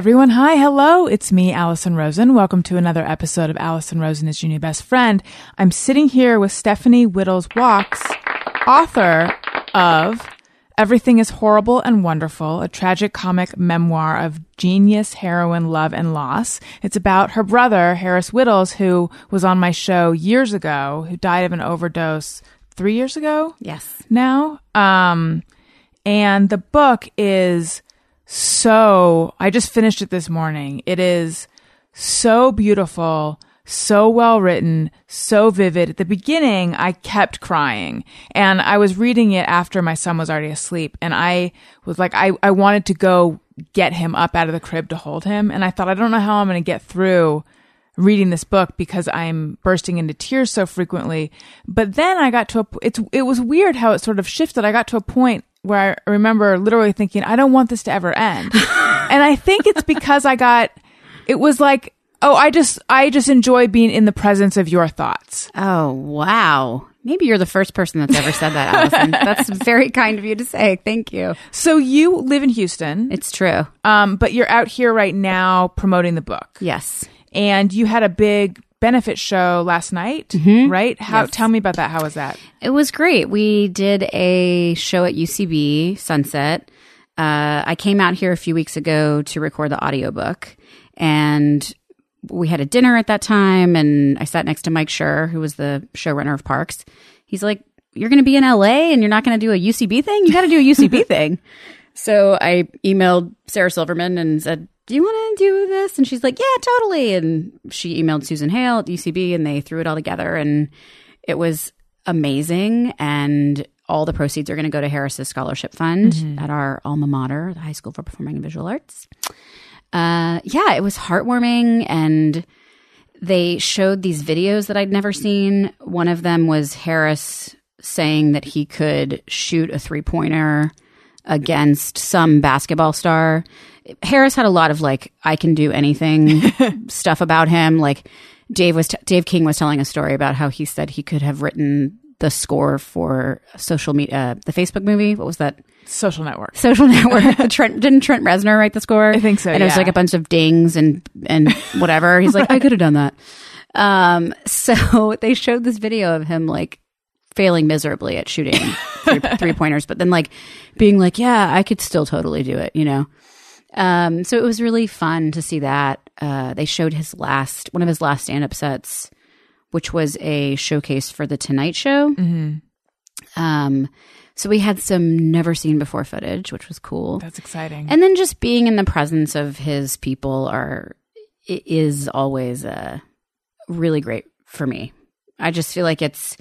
everyone. Hi, hello. It's me, Alison Rosen. Welcome to another episode of Alison Rosen is your new best friend. I'm sitting here with Stephanie Wittels-Wachs author of Everything is Horrible and Wonderful, a tragicomic memoir of genius, heroin, love, and loss. It's about her brother, Harris Wittels, who was on my show years ago, who died of an overdose three years ago Yes. now. Um, and the book is so, I just finished it this morning. It is so beautiful, so well written, so vivid. At the beginning, I kept crying and I was reading it after my son was already asleep. And I was like, I, I wanted to go get him up out of the crib to hold him. And I thought, I don't know how I'm going to get through reading this book because I'm bursting into tears so frequently. But then I got to a, it's, it was weird how it sort of shifted. I got to a point where I remember literally thinking, I don't want this to ever end. and I think it's because I got, it was like, oh, I just, I just enjoy being in the presence of your thoughts. Oh, wow. Maybe you're the first person that's ever said that, Alison. that's very kind of you to say. Thank you. So you live in Houston, It's true. um, but you're out here right now promoting the book. Yes. And you had a big benefit show last night, right? How, tell me about that. How was that? It was great. We did a show at UCB Sunset. Uh, I came out here a few weeks ago to record the audiobook and we had a dinner at that time and I sat next to Mike Schur, who was the showrunner of Parks. He's like, You're gonna be in LA and you're not gonna do a UCB thing? You gotta do a UCB thing. So I emailed Sarah Silverman and said, Do you want to do this? And she's like, Yeah, totally. And she emailed Susan Hale at UCB and they threw it all together. And it was amazing. And all the proceeds are going to go to Harris's Scholarship Fund at our alma mater, the High School for Performing and Visual Arts. Uh, yeah, it was heartwarming. And they showed these videos that I'd never seen. One of them was Harris saying that he could shoot a three pointer against some basketball star. Harris had a lot of like I can do anything stuff about him. Like Dave was t- Dave King was telling a story about how he said he could have written the score for social media, uh, the Facebook movie. What was that? Social network. Social Network. Trent didn't Trent Reznor write the score? I think so, And it was like a bunch of dings and and whatever. He's like, I could have done that. Um, so they showed this video of him like failing miserably at shooting three, three pointers, but then like being like, yeah, I could still totally do it, you know. Um, so it was really fun to see that. Uh, they showed his last one of his last stand up sets, which was a showcase for the Tonight Show. Um, so we had some never seen before footage, which was cool. That's exciting. And then just being in the presence of his people are is always uh, really great for me. I just feel like it's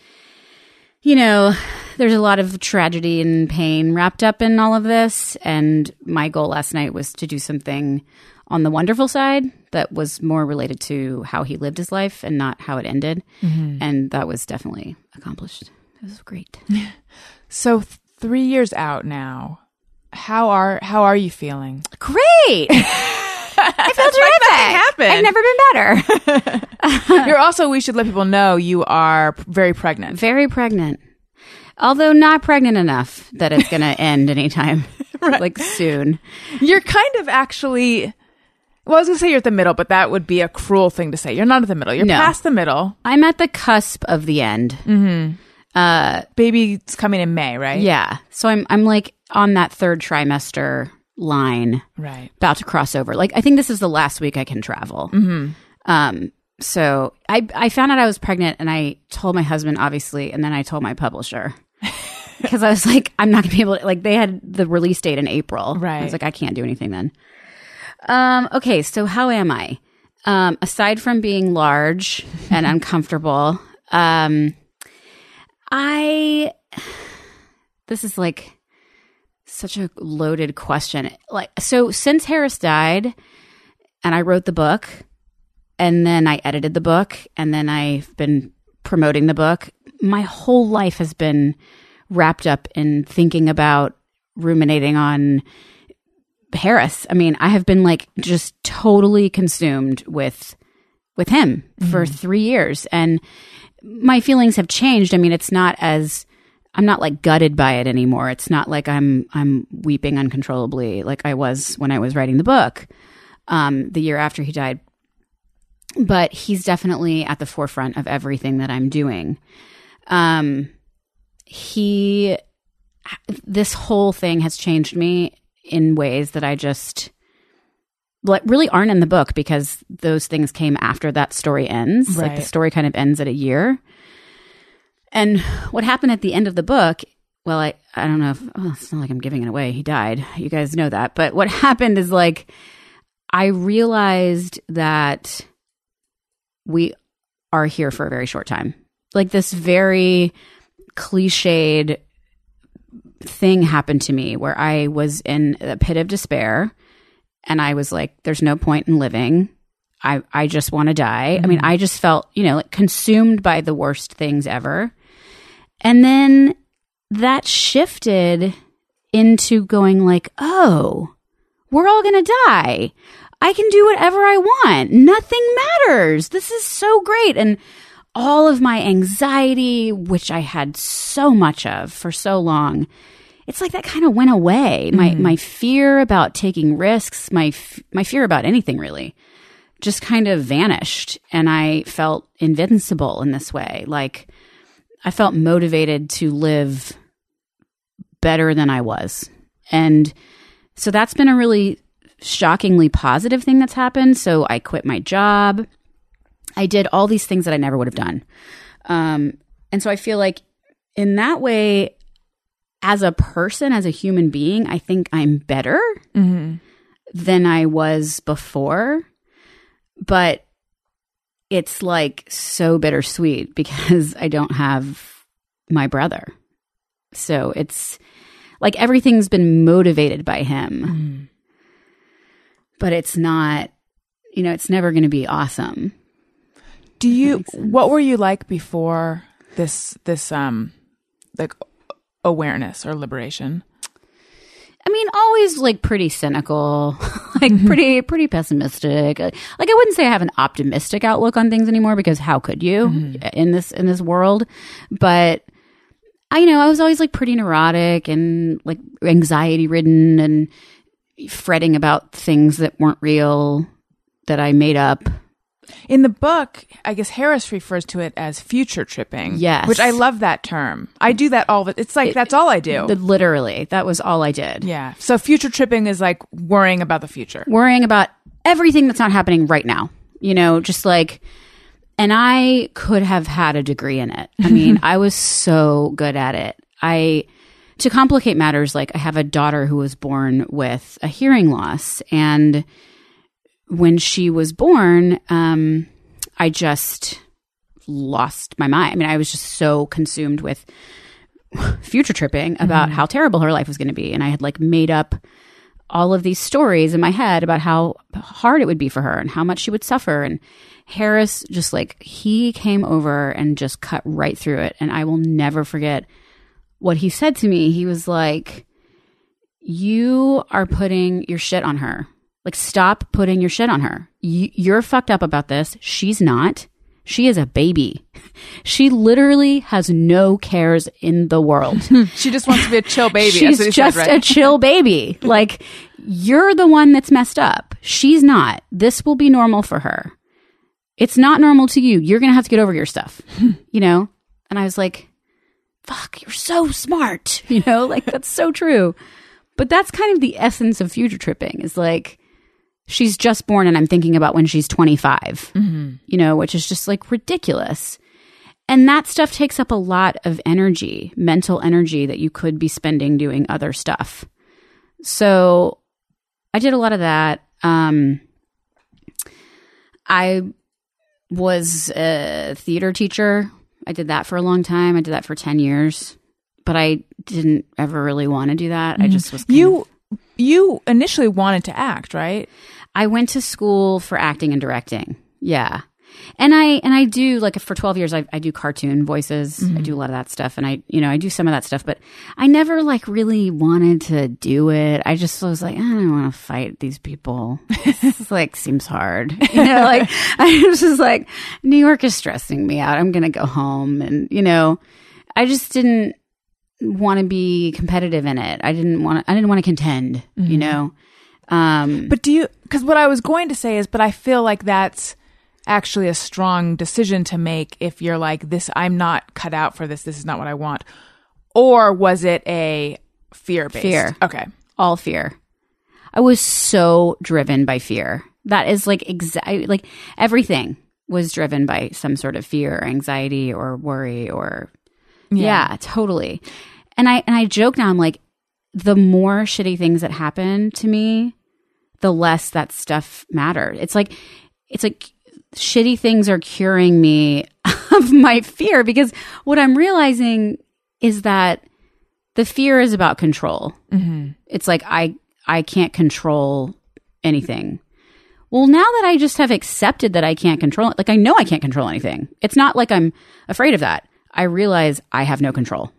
you know, there's a lot of tragedy and pain wrapped up in all of this and my goal last night was to do something on the wonderful side that was more related to how he lived his life and not how it ended. Mm-hmm. And that was definitely accomplished. It was great. so th- three years out now, how are how are you feeling? Great. I feel terrific. happened. I've never been better. You're also we should let people know you are very pregnant. Very pregnant. Although not pregnant enough that it's going to end anytime like soon. You're kind of actually. Well, I was gonna say you're at the middle, but that would be a cruel thing to say. You're not at the middle. You're No. past the middle. I'm at the cusp of the end. Uh Baby's coming in May, right? yeah. So I'm I'm like on that third trimester line Right. about to cross over. Like I think this is the last week I can travel. Mm-hmm. Um so I I found out I was pregnant and I told my husband obviously and then I told my publisher. Because I was like, I'm not gonna be able to like they had the release date in April. right I was like, I can't do anything then. Um, okay, so how am I? Um, aside from being large and uncomfortable, um, I this is like such a loaded question. Like so since Harris died and I wrote the book and then I edited the book and then I've been promoting the book, my whole life has been wrapped up in thinking about ruminating on Harris. I mean, I have been like just totally consumed with with him for mm-hmm. 3 years and my feelings have changed. I mean, it's not as I'm not like gutted by it anymore. It's not like I'm I'm weeping uncontrollably like I was when I was writing the book. um, the year after he died. But he's definitely at the forefront of everything that I'm doing. Um, he, this whole thing has changed me in ways that I just like really aren't in the book because those things came after that story ends. Like the story kind of ends at a year. And what happened at the end of the book, well, I, I don't know if oh, it's not like I'm giving it away. He died. You guys know that. But what happened is like I realized that we are here for a very short time. Like this very cliched thing happened to me where I was in a pit of despair and I was like, there's no point in living. I, I just want to die. I mean, mm-hmm. I just felt, you know, like consumed by the worst things ever. And then that shifted into going like, oh, we're all going to die. I can do whatever I want. Nothing matters. This is so great. And all of my anxiety, which I had so much of for so long, it's like that kind of went away. My mm-hmm. my fear about taking risks, my f- my fear about anything really, just kind of vanished, and I felt invincible in this way. Like I felt motivated to live better than I was, and so that's been a really shockingly positive thing that's happened. So I quit my job. I did all these things that I never would have done. Um, and so I feel like in that way, as a person, as a human being, I think I'm better than I was before. But it's like so bittersweet because I don't have my brother. So it's like everything's been motivated by him. But it's not, you know, it's never going to be awesome. Do you what were you like before this this um like awareness or liberation? I mean, always like pretty cynical, like mm-hmm. pretty pretty pessimistic. Uh, like I wouldn't say I have an optimistic outlook on things anymore because how could you mm-hmm. in this in this world? But I you know I was always like pretty neurotic and like anxiety ridden and fretting about things that weren't real that I made up. In the book, I guess Harris refers to it as future tripping. Yes. Which I love that term. I do that all the it's like that's all I do. The- literally, that was all I did. yeah. So future tripping is like worrying about the future. worrying about everything that's not happening right now. You know, just like, and I could have had a degree in it. I mean, I was so good at it. I, to complicate matters, like I have a daughter who was born with a hearing loss. And when she was born, um, I just lost my mind. I mean, I was just so consumed with future tripping about how terrible her life was going to be. And I had like made up all of these stories in my head about how hard it would be for her and how much she would suffer. And Harris just like, he came over and just cut right through it. And I will never forget what he said to me. He was like, You are putting your shit on her. Like, stop putting your shit on her. You, you're fucked up about this. She's not. She is a baby. She literally has no cares in the world. She just wants to be a chill baby. She's just said, right? a chill baby. Like you're the one that's messed up. She's not. This will be normal for her. It's not normal to you. You're going to have to get over your stuff. you know? And I was like, fuck, you're so smart. You know, like that's so true. But that's kind of the essence of future tripping is like she's just born and I'm thinking about when she's 25. You know, which is just like ridiculous. And that stuff takes up a lot of energy, mental energy that you could be spending doing other stuff. So I did a lot of that. Um, I was a theater teacher. I did that for a long time. I did that for 10 years, but I didn't ever really want to do that. I just was kind of- you you initially wanted to act, right? I went to school for acting and directing. Yeah. And I and I do like for 12 years I, I do cartoon voices. I mm-hmm. do a lot of that stuff and I you know I do some of that stuff but I never like really wanted to do it. I just was like I don't want to fight these people. This like seems hard. You know like I was just like New York is stressing me out. I'm going to go home and you know I just didn't want to be competitive in it. I didn't want I didn't want to contend, you mm-hmm. know. Um, But do you? Because what I was going to say is, but I feel like that's actually a strong decision to make if you're like this. I'm not cut out for this. This is not what I want. Or was it a fear based? Fear. Okay. all fear. I was so driven by fear. That is like exactly like everything was driven by some sort of fear or anxiety or worry or yeah. totally. And I and I joke now I'm like the more shitty things that happen to me, the less that stuff mattered. It's like it's like shitty things are curing me of my fear because what I'm realizing is that the fear is about control. Mm-hmm. It's like I I can't control anything. Well, now that I just have accepted that I can't control it, like I know I can't control anything. It's not like I'm afraid of that. I realize I have no control.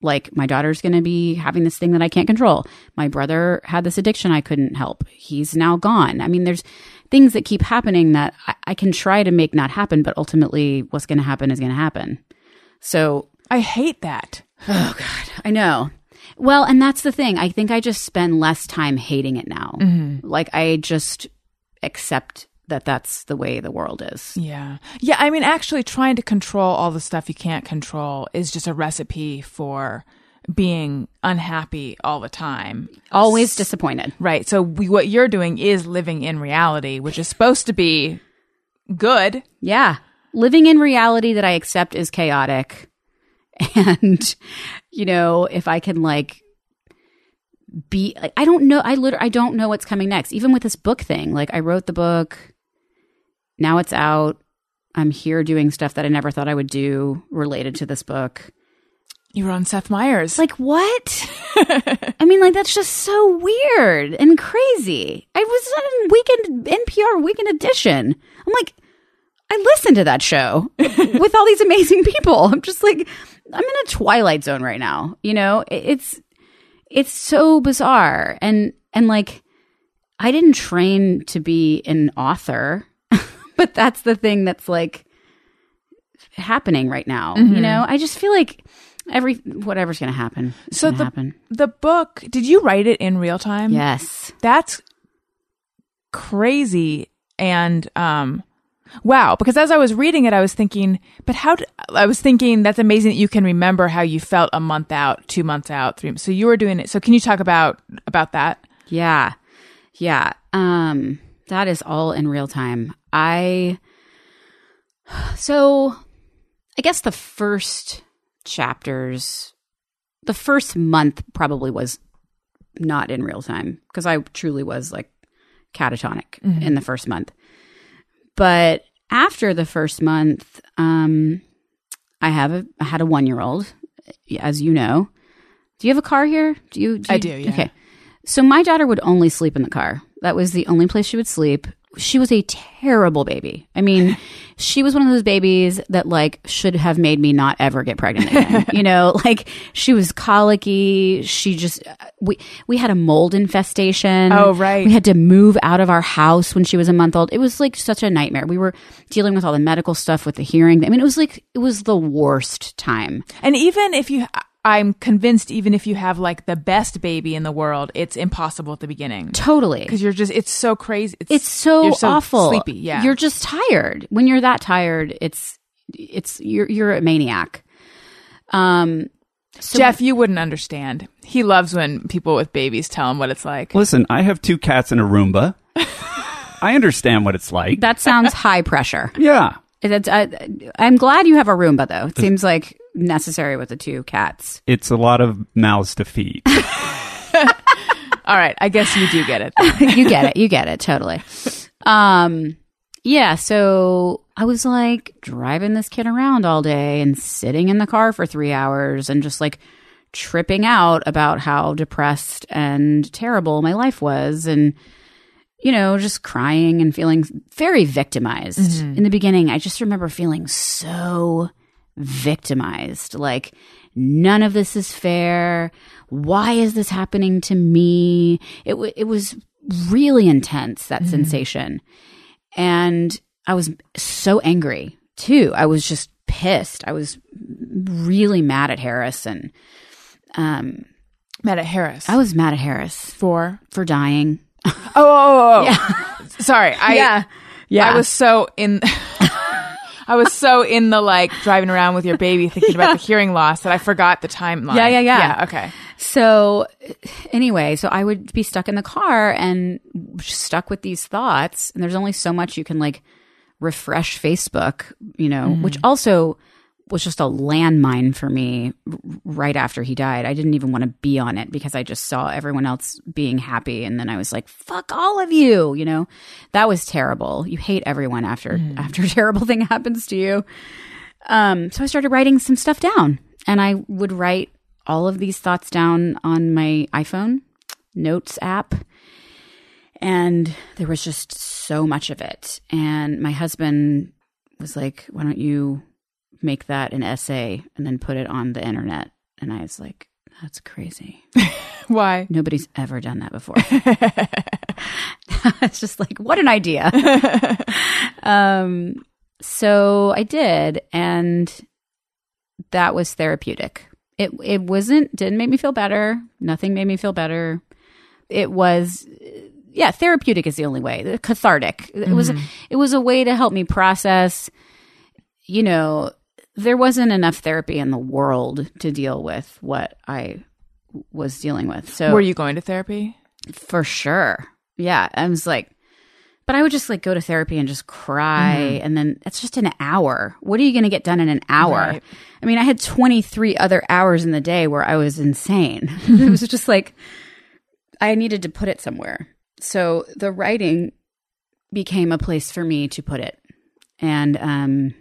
Like my daughter's going to be having this thing that I can't control. My brother had this addiction I couldn't help. He's now gone. I mean, there's things that keep happening that I, I can try to make not happen, but ultimately what's going to happen is going to happen. So I hate that. Oh God, I know. Well, and that's the thing. I think I just spend less time hating it now. Mm-hmm. Like I just accept that that's the way the world is. Yeah. Yeah. I mean, actually, trying to control all the stuff you can't control is just a recipe for being unhappy all the time. Always disappointed. Right. So we, what you're doing is living in reality, which is supposed to be good. Yeah. Living in reality that I accept is chaotic. And, you know, if I can like be, like, I don't know, I literally, I don't know what's coming next. Even with this book thing, like I wrote the book, now it's out. I'm here doing stuff that I never thought I would do related to this book. You were on Seth Meyers. Like what? I mean, like that's just so weird and crazy. I was on weekend NPR Weekend Edition. I'm like, I listened to that show with all these amazing people. I'm just like, I'm in a twilight zone right now. You know, it's it's so bizarre and and like I didn't train to be an author, but that's the thing that's like happening right now. You know, I just feel like every whatever's going to happen. So the- happen. the book, did you write it in real time? Yes. That's crazy. And, um, wow. Because as I was reading it, I was thinking, but how, I was thinking that's amazing that you can remember how you felt a month out, two months out, three. So you were doing it. So can you talk about, about that? Yeah. Yeah. Um that is all in real time. I So I guess the first chapters the first month probably was not in real time because I truly was like catatonic in the first month. But after the first month, um I have a I had a 1-year-old as you know. Do you have a car here? Do you, I you- do, yeah. Okay. So my daughter would only sleep in the car. That was the only place she would sleep. She was a terrible baby. I mean, she was one of those babies that like should have made me not ever get pregnant again. you know, like she was colicky. She just uh, we we had a mold infestation. Oh, right. We had to move out of our house when she was a month old. It was like such a nightmare. We were dealing with all the medical stuff with the hearing. I mean, it was like it was the worst time. And even if you, I'm convinced, even if you have like the best baby in the world, it's impossible at the beginning Totally. because you're just, it's so crazy. it's so, you're so awful. sleepy. Yeah. You're just tired. When you're that tired, it's it's you're you're a maniac. Um so Jeff, you wouldn't understand. He loves when people with babies tell him what it's like. Listen, I have two cats and a Roomba. I understand what it's like. that sounds high pressure. yeah. That's, I, I'm glad you have a Roomba though. It seems like necessary with the two cats. It's a lot of mouths to feed. All right, I guess you do get it. you get it. You get it. Totally. Um, yeah. So I was like driving this kid around all day and sitting in the car for three hours and just like tripping out about how depressed and terrible my life was. And, you know, just crying and feeling very victimized. In the beginning, I just remember feeling so victimized. Like, none of this is fair. Why is this happening to me? It, w- it was really intense, that sensation. And I was so angry too. I was just pissed. I was really mad at Harris. And um, Met at Harris I was mad at Harris for for dying Oh, oh, oh, oh. sorry. I, yeah. Yeah. I was so in. I was so in the like driving around with your baby thinking about the hearing loss that I forgot the timeline. Yeah, yeah, yeah. Yeah, okay. So anyway, so I would be stuck in the car and stuck with these thoughts. And there's only so much you can like refresh Facebook, you know, mm-hmm. which also was just a landmine for me right after he died. I didn't even want to be on it because I just saw everyone else being happy. And then I was like, fuck all of you, you know, that was terrible. You hate everyone after, after a terrible thing happens to you. Um, so I started writing some stuff down and I would write all of these thoughts down on my iPhone notes app. And there was just so much of it. And my husband was like, why don't you make that an essay and then put it on the internet? And I was like, that's crazy. Why? Nobody's ever done that before. it's just like, what an idea. um, so I did, and that was therapeutic. It it wasn't didn't make me feel better. Nothing made me feel better. It was yeah, therapeutic is the only way. Cathartic. It was it was a way to help me process you know, there wasn't enough therapy in the world to deal with what I was dealing with. So Were you going to therapy? for sure. Yeah. I was like, but I would just like go to therapy and just cry. And then it's just an hour. What are you going to get done in an hour? Right. I mean, I had 23 other hours in the day where I was insane. it was just like, I needed to put it somewhere. So the writing became a place for me to put it. And, um,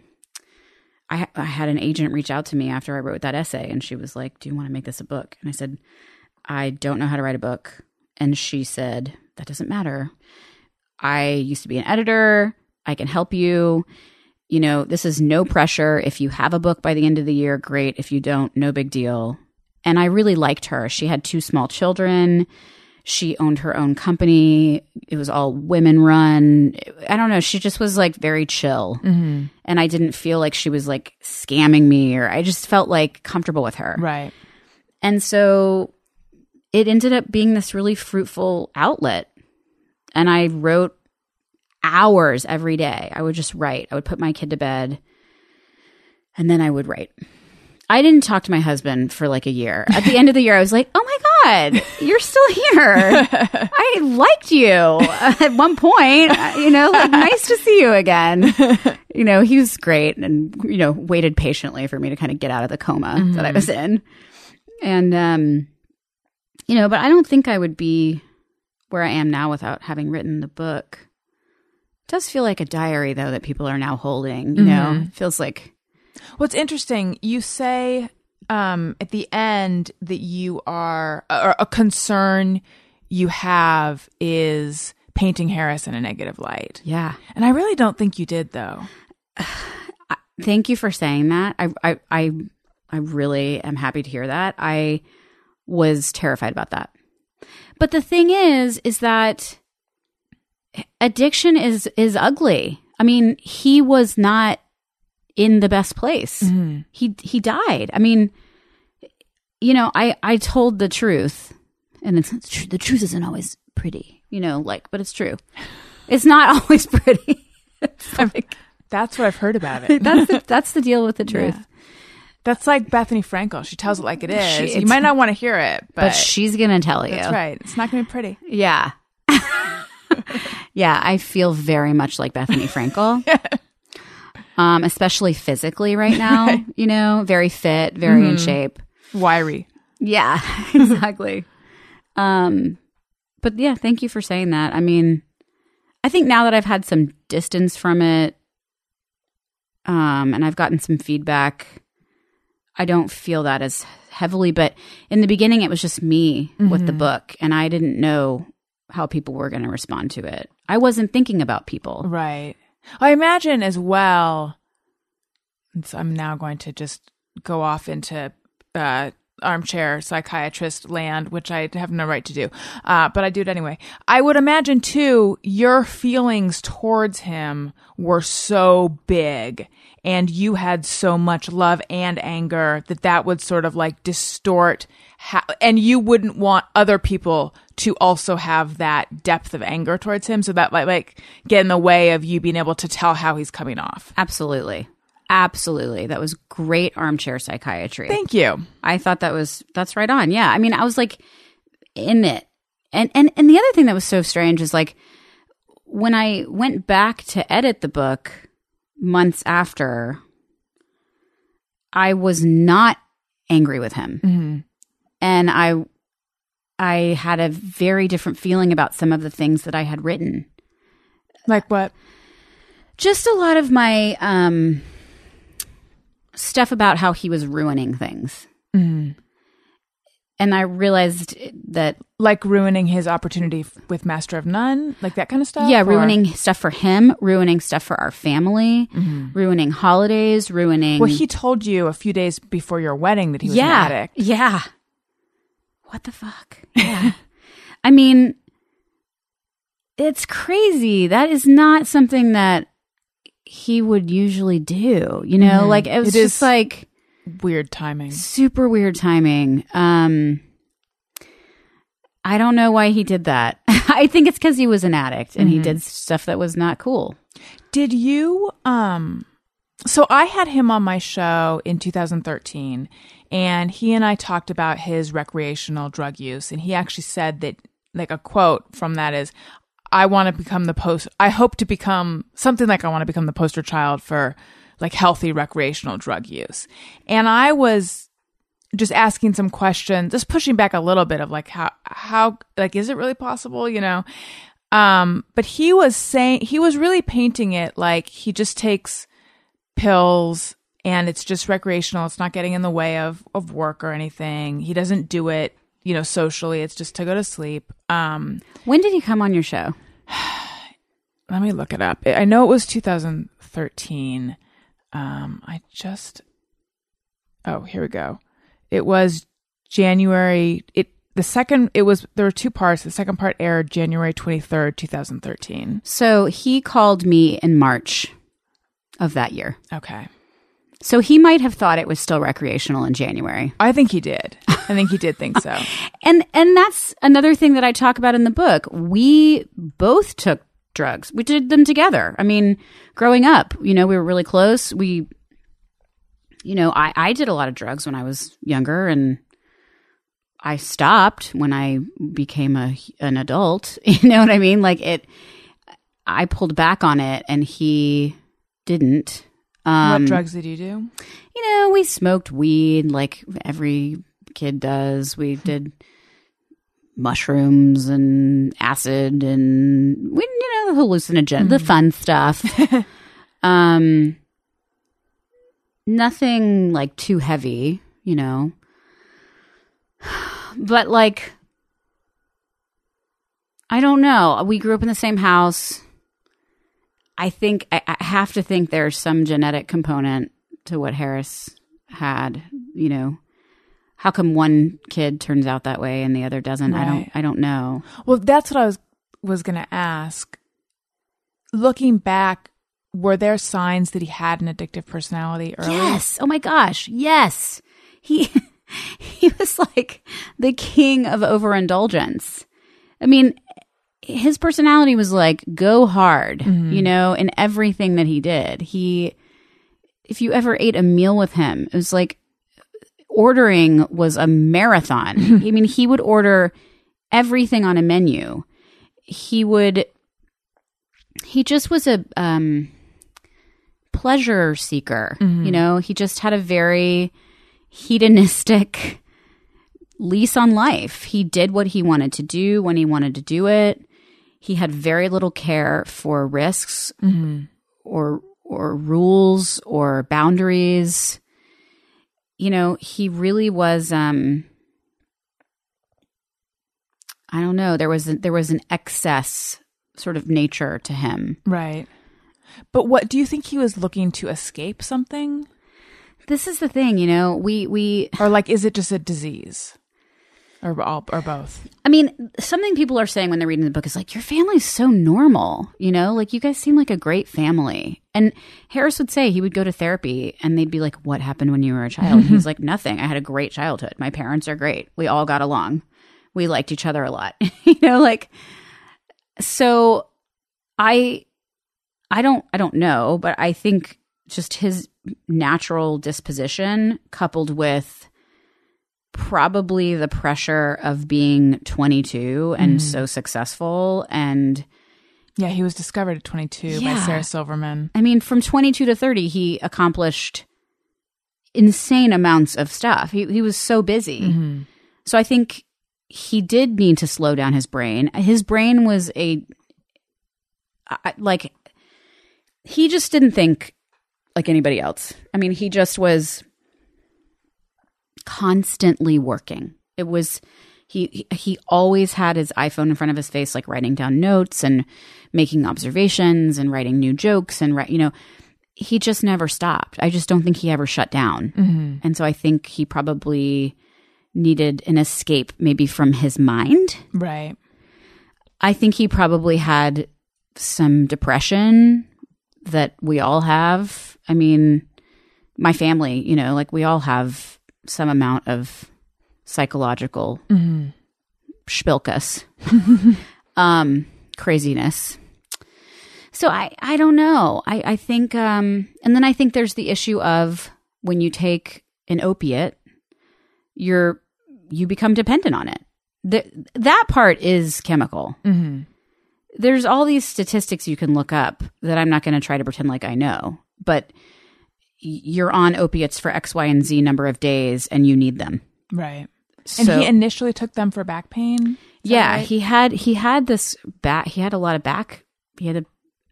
I, I had an agent reach out to me after I wrote that essay, and she was like, "Do you want to make this a book?" And I said, "I don't know how to write a book." And she said, "That doesn't matter. I used to be an editor. I can help you. You know, this is no pressure. If you have a book by the end of the year, great. If you don't, no big deal." And I really liked her. She had two small children. She owned her own company. It was all women run. I don't know. She just was like very chill. Mm-hmm. And I didn't feel like she was like scamming me or I just felt like comfortable with her. Right. And so it ended up being this really fruitful outlet. And I wrote hours every day. I would just write. I would put my kid to bed and then I would write. I didn't talk to my husband for like a year. At the end of the year, I was like, oh my God, you're still here. I liked you at one point. You know, like, nice to see you again. You know, he was great and, you know, waited patiently for me to kind of get out of the coma that I was in. And, um, you know, but I don't think I would be where I am now without having written the book. It does feel like a diary, though, that people are now holding. You know, it feels like What's interesting, you say um, at the end that you are, or a concern you have is painting Harris in a negative light. yeah. And I really don't think you did, though. Thank you for saying that. I, I, I, I really am happy to hear that. I was terrified about that. But the thing is, is that addiction is is ugly. I mean, he was not in the best place. Mm-hmm. He he died. I mean, you know, I I told the truth, and it's the tr- the truth isn't always pretty, you know, like, but it's true. It's not always pretty. Like- That's what I've heard about it. that's the, that's the deal with the truth. Yeah. That's like Bethenny Frankel. She tells it like it is. She- you might not want to hear it, but, But she's gonna tell you. that's right. It's not going to be pretty. Yeah. yeah, I feel very much like Bethenny Frankel. Um, especially physically right now, you know, very fit, very in shape. Wiry. Yeah, exactly. um, but yeah, thank you for saying that. I mean, I think now that I've had some distance from it, um, and I've gotten some feedback, I don't feel that as heavily. But in the beginning, it was just me with the book, and I didn't know how people were going to respond to it. I wasn't thinking about people. Right. I imagine as well. so I'm now going to just go off into uh, armchair psychiatrist land, which I have no right to do, uh, but I do it anyway. I would imagine too, your feelings towards him were so big and you had so much love and anger that that would sort of like distort how, and you wouldn't want other people to also have that depth of anger towards him. So that might like get in the way of you being able to tell how he's coming off. Absolutely. Absolutely. That was great armchair psychiatry. Thank you. I thought that was that's right on. Yeah. I mean, I was like in it. And and and the other thing that was so strange is like when I went back to edit the book months after I was not angry with him. Mm-hmm. And I I had a very different feeling about some of the things that I had written. Like what? Just a lot of my um stuff about how he was ruining things. And I realized that Like ruining his opportunity with Master of None, like that kind of stuff. yeah, Or- ruining stuff for him, ruining stuff for our family, ruining holidays, ruining Well, he told you a few days before your wedding that he was yeah, an addict. Yeah. What the fuck? Yeah. I mean, it's crazy. That is not something that he would usually do. You know, like it was It just like Weird timing. super weird timing. Um I don't know why he did that. I think it's because he was an addict and he did stuff that was not cool. Did you um so I had him on my show in 2013 and he and I talked about his recreational drug use and he actually said that like a quote from that is I want to become the post I hope to become something like I want to become the poster child for like healthy recreational drug use. And I was just asking some questions, just pushing back a little bit of like how how like is it really possible, you know? Um, but he was saying he was really painting it like he just takes pills and it's just recreational. It's not getting in the way of of work or anything. He doesn't do it, you know, socially. It's just to go to sleep. Um, When did he come on your show? let me look it up. I know it was 2013. Um, I just Oh, here we go. It was January it the second it was there were two parts. The second part aired January 23rd, 2013. So he called me in March of that year. Okay. So he might have thought it was still recreational in January. I think he did. I think he did think so. And and that's another thing that I talk about in the book. We both took drugs. We did them together. I mean, growing up, you know, we were really close. We you know, I I did a lot of drugs when I was younger and I stopped when I became a an adult. You know what I mean? Like it I pulled back on it and he didn't. Um, what drugs did you do? you know, we smoked weed like every kid does. We did mushrooms and acid and we, you know, the hallucinogen, the fun stuff. um, nothing like too heavy, you know, but like, I don't know. We grew up in the same house. I think I, I have to think there's some genetic component to what Harris had. You know, how come one kid turns out that way and the other doesn't? I don't. I don't know. Well, that's what I was was going to ask. Looking back, were there signs that he had an addictive personality early? Yes. Oh my gosh. Yes. He he was like the king of overindulgence. I mean, his personality was like go hard, you know, in everything that he did. He if you ever ate a meal with him, it was like ordering was a marathon. I mean, he would order everything on a menu. He would he just was a um pleasure seeker. You know, he just had a very hedonistic lease on life. He did what he wanted to do when he wanted to do it. He had very little care for risks or or rules or boundaries. You know, he really was um I don't know, there was a, there was an excess sort of nature to him. Right. But what do you think he was looking to escape something? this is the thing, you know, we we Or like, is it just a disease? Or all, or both? I mean, something people are saying when they're reading the book is like, your family's so normal, you know? Like, you guys seem like a great family. And Harris would say he would go to therapy and they'd be like, What happened when you were a child? He's like, Nothing. I had a great childhood. My parents are great. We all got along. We liked each other a lot. you know, like, so I, I don't, I don't know, but I think just his natural disposition coupled with probably the pressure of being 22 and mm-hmm. so successful and Yeah, he was discovered at 22 by Sarah Silverman. I mean from 22 to 30 he accomplished insane amounts of stuff. He he was so busy. Mm-hmm. So I think he did need to slow down his brain. His brain was a I- like he just didn't think like anybody else. I mean, he just was constantly working. It was he he always had his iPhone in front of his face like writing down notes and making observations and writing new jokes and you know, he just never stopped. I just don't think he ever shut down. Mm-hmm. And so I think he probably needed an escape maybe from his mind. Right. I think he probably had some depression that we all have. I mean, my family, you know, like we all have some amount of psychological spilkus, um, craziness. So I, I don't know. I, I think, um, and then I think there's the issue of when you take an opiate, you're, you become dependent on it. The, that part is chemical Mm-hmm. there's all these statistics you can look up that I'm not going to try to pretend like I know, but you're on opiates for X, Y, and Z number of days and you need them. Right. And he initially took them for back pain. Yeah, right? he had, he had this back, he had a lot of back, he had a,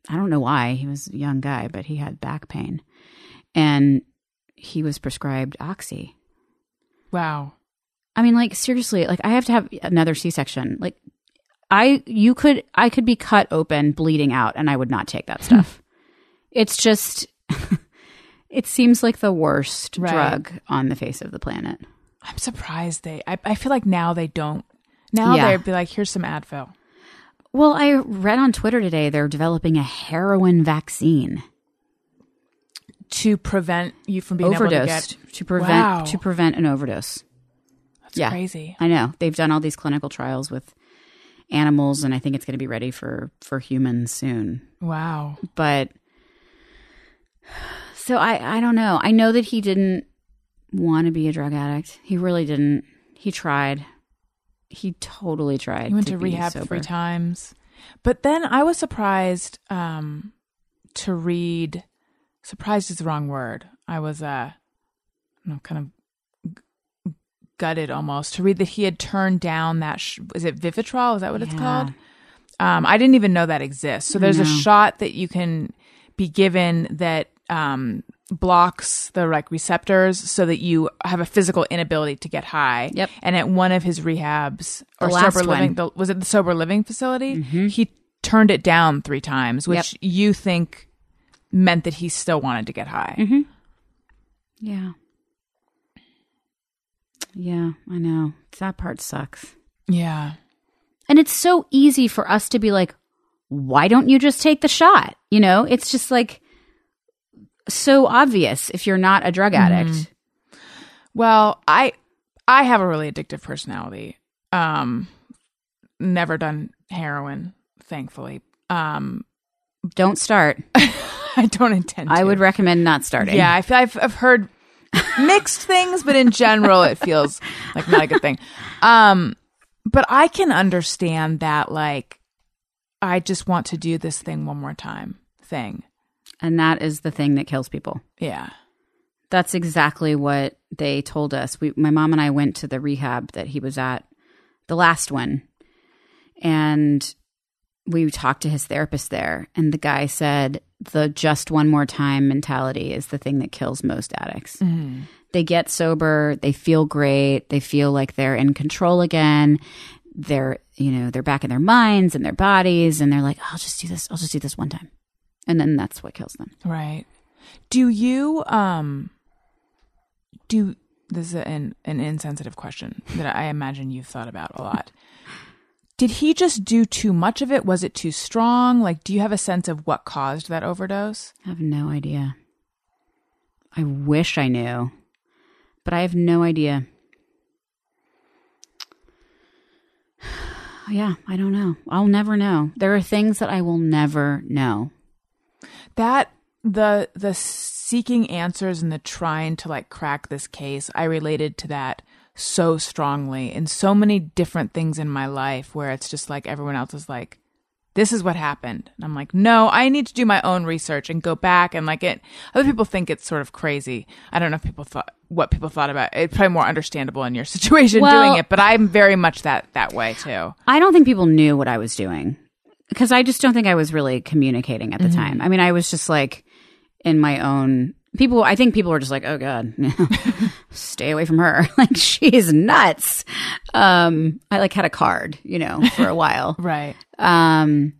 I don't know why, he was a young guy, but he had back pain and he was prescribed Oxy. wow. I mean, like seriously, like I have to have another C-section. Like I, you could, I could be cut open, bleeding out, and I would not take that stuff. it's just, it seems like the worst Right. drug on the face of the planet. I'm surprised they. I, I feel like now they don't. Now Yeah. they'd be like, here's some Advil. Well, I read on Twitter today they're developing a heroin vaccine, to prevent you from being able to get. to, prevent Wow. to prevent an overdose. That's yeah. crazy. I know they've done all these clinical trials with animals, and I think it's going to be ready for for humans soon. Wow. but so I I don't know. I know that he didn't want to be a drug addict. He really didn't. He tried. He totally tried. He went to, be rehab sober. three times. But then I was surprised um, to read. Surprised is the wrong word. I was uh, know, kind of g- gutted almost to read that he had turned down that. Sh- is it Vivitrol? Is that what it's called? Um, I didn't even know that exists. So there's a shot that you can be given that um, blocks the like receptors so that you have a physical inability to get high. Yep. And at one of his rehabs or sober living, the, was it the sober living facility? He turned it down three times, which Yep. you think meant that he still wanted to get high. Yeah. Yeah, I know. That part sucks. Yeah. And it's so easy for us to be like, why don't you just take the shot? You know, it's just like so obvious if you're not a drug addict. Well, I I have a really addictive personality. Um never done heroin, thankfully. Um Don't start. I don't intend to. I would recommend not starting. Yeah, I feel, I've I've heard mixed things, but in general, it feels like not a good thing. Um, but I can understand that. Like, I just want to do this thing one more time. Thing, And that is the thing that kills people. yeah. That's exactly what they told us. We, my mom and I went to the rehab that he was at, the last one, and we talked to his therapist there. And the guy said the just one more time mentality is the thing that kills most addicts. Mm-hmm. They get sober, they feel great, they feel like they're in control again. They're, you know, they're back in their minds and their bodies, and they're like, I'll just do this, I'll just do this one time. And then that's what kills them. Right. Do you um do this is an an insensitive question that I imagine you've thought about a lot. Did he just do too much of it? Was it too strong? Like, do you have a sense of what caused that overdose? I have no idea. I wish I knew, but I have no idea. yeah, I don't know. I'll never know. There are things that I will never know. That the the seeking answers and the trying to like crack this case, I related to that so strongly in so many different things in my life where it's just like everyone else is like this is what happened. And I'm like, no, I need to do my own research and go back and like it. Other people think it's sort of crazy. I don't know if people thought what people thought about it. It's probably more understandable in your situation Well- doing it, but I'm very much that that way too. I don't think people knew what I was doing because I just don't think I was really communicating at the time. I mean, I was just like in my own people. I think people were just like, "Oh God, stay away from her. like she's nuts." Um, I like had a card, you know, for a while. Right. Um,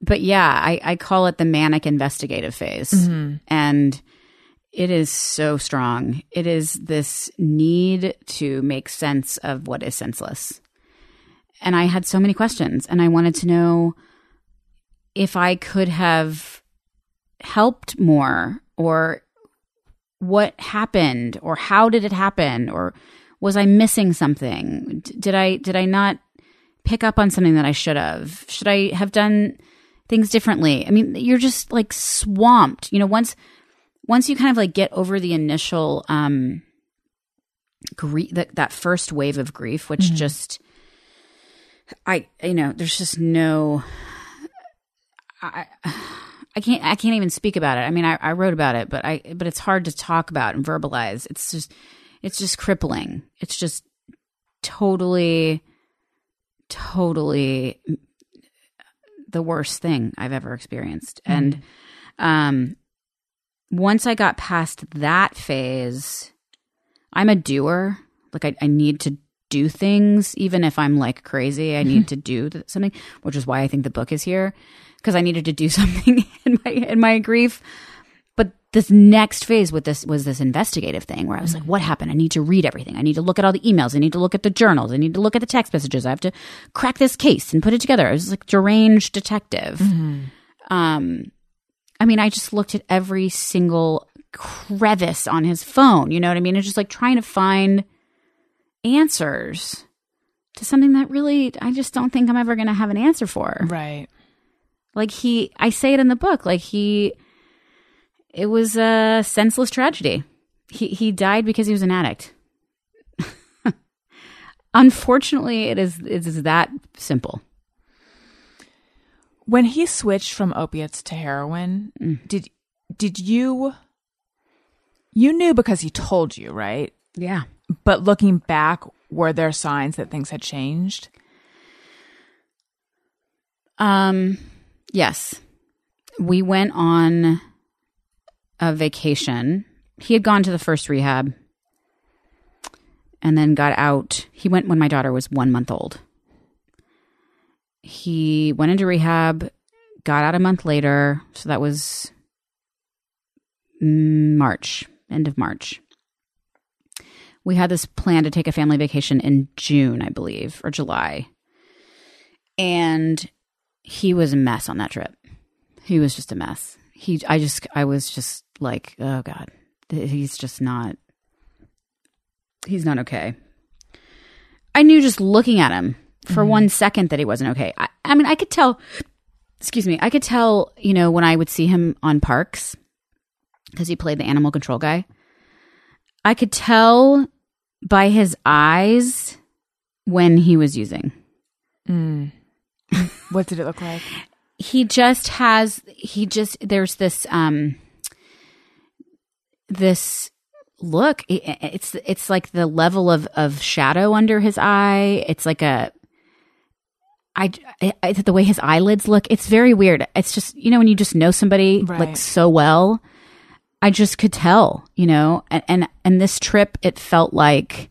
but yeah, I, I call it the manic investigative phase. And it is so strong. It is this need to make sense of what is senseless. And I had so many questions, and I wanted to know if I could have helped more, or what happened, or how did it happen, or was I missing something? D- Did I did I not pick up on something that I should have? Should I have done things differently? I mean, you're just like swamped. You know, once once you kind of like get over the initial um grief that that first wave of grief, which just I you know, there's just no I I can't I can't even speak about it. I mean, I, I wrote about it, but I but it's hard to talk about and verbalize. It's just it's just crippling. It's just totally totally the worst thing I've ever experienced. And um once I got past that phase, I'm a doer. Like I, I need to do things, even if I'm like crazy. I need to do something, which is why I think the book is here because I needed to do something in my in my grief. But this next phase with this was this investigative thing where I was like, what happened? I need to read everything. I need to look at all the emails. I need to look at the journals. I need to look at the text messages. I have to crack this case and put it together. I was like deranged detective. Um, I mean, I just looked at every single crevice on his phone. You know what I mean? It's just like trying to find answers to something that really I just don't think I'm ever going to have an answer for. Right. Like he, I say it in the book. Like he, it was a senseless tragedy. He he died because he was an addict. Unfortunately, it is it is that simple. When he switched from opiates to heroin, mm. did did you you knew because he told you, right? Yeah. But looking back, were there signs that things had changed? Um. Yes, we went on a vacation. He had gone to the first rehab, and then got out. He went when my daughter was one month old. He went into rehab, got out a month later. So that was March, end of March. We had this plan to take a family vacation in June, I believe, or July. And he was a mess on that trip. He was just a mess. He, I just, I was just like, oh God, he's just not, he's not okay. I knew just looking at him for mm-hmm. one second that he wasn't okay. I, I mean, I could tell, excuse me, I could tell, you know, when I would see him on parks because he played the animal control guy. I could tell by his eyes when he was using. What did it look like? he just has he just there's this um this look it's it's like the level of of shadow under his eye it's like a I, I the way his eyelids look it's very weird it's just you know when you just know somebody Right. like so well i just could tell you know and and, and this trip it felt like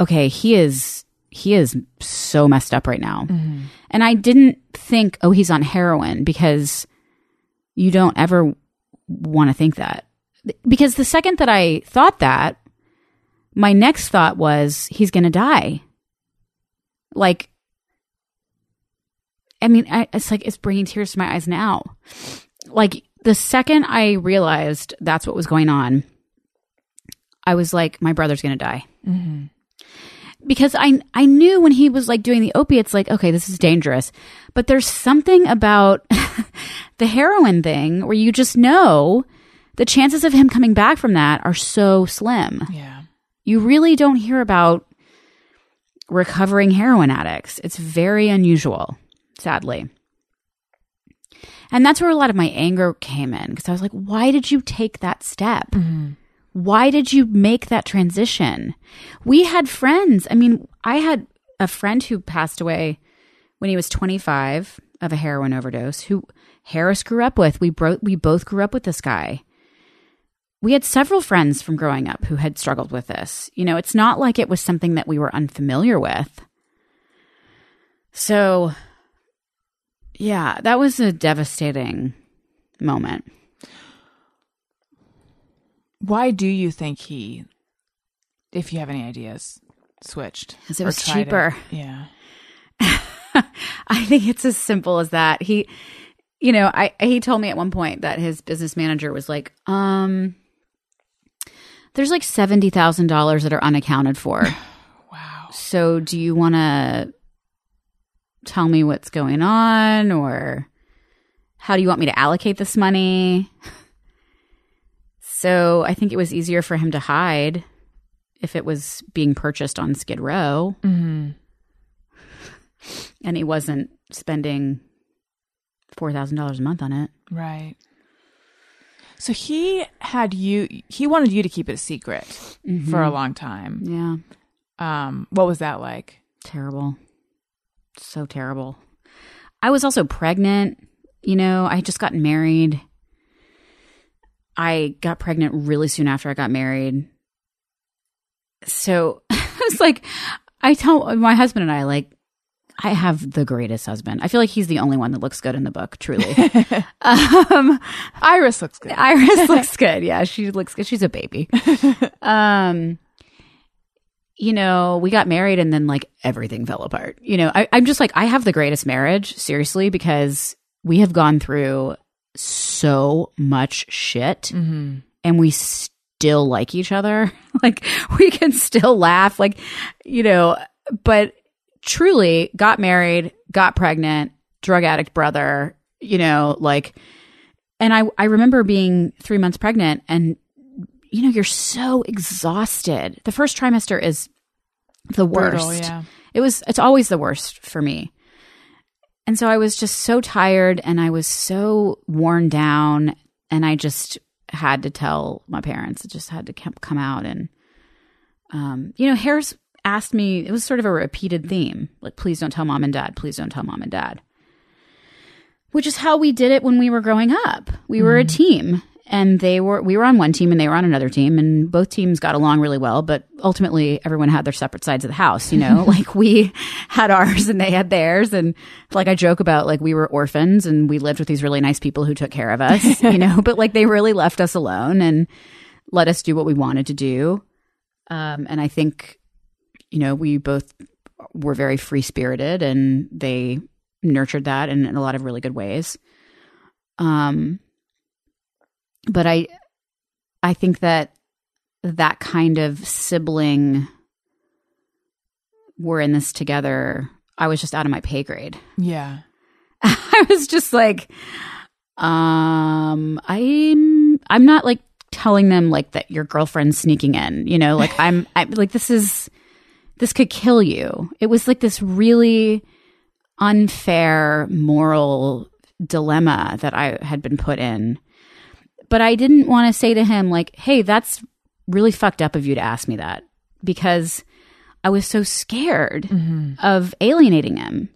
okay he is he is so messed up right now mm-hmm. and I didn't think, oh, he's on heroin because you don't ever want to think that. because the second that I thought that, my next thought was he's going to die. Like, I mean, I, it's like it's bringing tears to my eyes now. Like the second I realized that's what was going on, I was like, my brother's going to die. Mm-hmm. Because I I knew when he was like doing the opiates, like, okay, this is dangerous. But there's something about the heroin thing where you just know the chances of him coming back from that are so slim. Yeah. You really don't hear about recovering heroin addicts. It's very unusual, sadly. And that's where a lot of my anger came in because I was like, why did you take that step? Why did you make that transition? We had friends. I mean, I had a friend who passed away when he was 25 of a heroin overdose who Harris grew up with. We bro- we both grew up with this guy. We had several friends from growing up who had struggled with this. You know, it's not like it was something that we were unfamiliar with. So, yeah, that was a devastating moment. Why do you think he, if you have any ideas, switched? Because it was cheaper. Yeah. I think it's as simple as that. He, you know, I he told me at one point that his business manager was like, um, there's like seventy thousand dollars that are unaccounted for. Wow. so, do you want to tell me what's going on, or how do you want me to allocate this money? So, I think it was easier for him to hide if it was being purchased on Skid Row hmm and he wasn't spending four thousand dollars a month on it. Right. So he had you. He wanted you to keep it a secret for a long time. Yeah, Um, what was that like? terrible, so terrible. I was also pregnant. You know, I had just gotten married. I got pregnant really soon after I got married. So it's like I tell my husband and I like I have the greatest husband. I feel like he's the only one that looks good in the book, truly. um, Iris looks good. Iris looks good. Yeah, she looks good. She's a baby. um, you know, we got married and then like everything fell apart. You know, I, I'm just like, I have the greatest marriage, seriously, because we have gone through so much shit hmm and we still like each other. like we can still laugh, like, you know, but truly got married, got pregnant, drug addict brother, you know, like, and I, I remember being three months pregnant and, you know, you're so exhausted. The first trimester is the worst. Brutal, yeah. It was, it's always the worst for me. And so I was just so tired and I was so worn down and I just had to tell my parents. It just had to come come out and, um, you know, Harris asked me, it was sort of a repeated theme, like, please don't tell mom and dad, please don't tell mom and dad. Which is how we did it when we were growing up. We were a team and they were, we were on one team and they were on another team and both teams got along really well, but ultimately everyone had their separate sides of the house, you know, like we had ours and they had theirs. And like I joke about, like we were orphans and we lived with these really nice people who took care of us, you know, but like they really left us alone and let us do what we wanted to do. Um, and I think, you know, we both were very free spirited and they nurtured that in, in a lot of really good ways. Um, but I, I think that that kind of sibling, we're in this together. I was just out of my pay grade. Yeah. I was just like, um, I'm, I'm not like telling them like that your girlfriend's sneaking in, you know, like I'm, I like this is, this could kill you. It was like this really unfair moral dilemma that I had been put in. But I didn't want to say to him, like, hey, that's really fucked up of you to ask me that because I was so scared mm-hmm. of alienating him.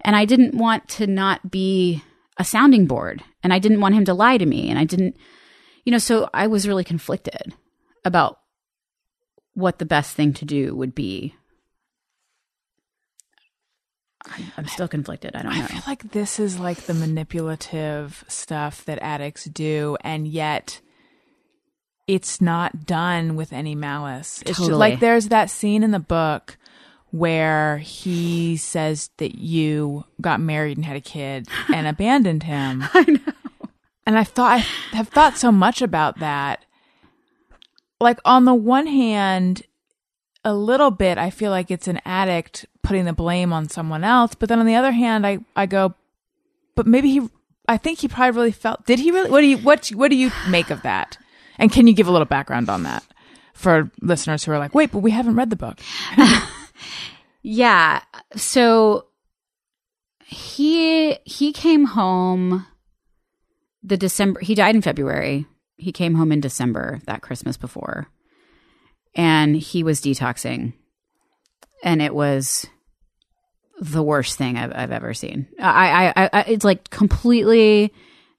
And I didn't want to not be a sounding board. And I didn't want him to lie to me. And I didn't, you know, so I was really conflicted about what the best thing to do would be. I'm- still conflicted. I don't I know. feel like this is like the manipulative stuff that addicts do, and yet it's not done with any malice. It's just like there's that scene in the book where he says that you got married and had a kid and abandoned him. I know. And I thought I have thought so much about that. Like on the one hand, a little bit I feel like it's an addict putting the blame on someone else, but then on the other hand I I go but maybe he I think he probably really felt did he really what do you what what do you make of that? And can you give a little background on that for listeners who are like, "Wait, but we haven't read the book." Yeah. So he he came home the December he died in February. He came home in December that Christmas before. And he was detoxing. And it was the worst thing I've, I've ever seen. I, I, I, it's like completely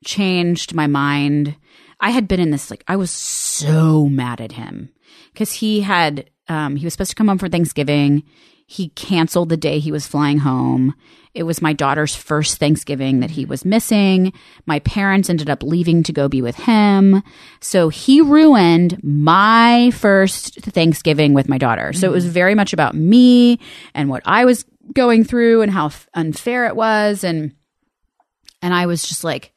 changed my mind. I had been in this, like, I was so mad at him because he had, um, he was supposed to come home for Thanksgiving. He canceled the day he was flying home. It was my daughter's first Thanksgiving that he was missing. My parents ended up leaving to go be with him. So he ruined my first Thanksgiving with my daughter. So it was very much about me and what I was going through and how f- unfair it was and and I was just like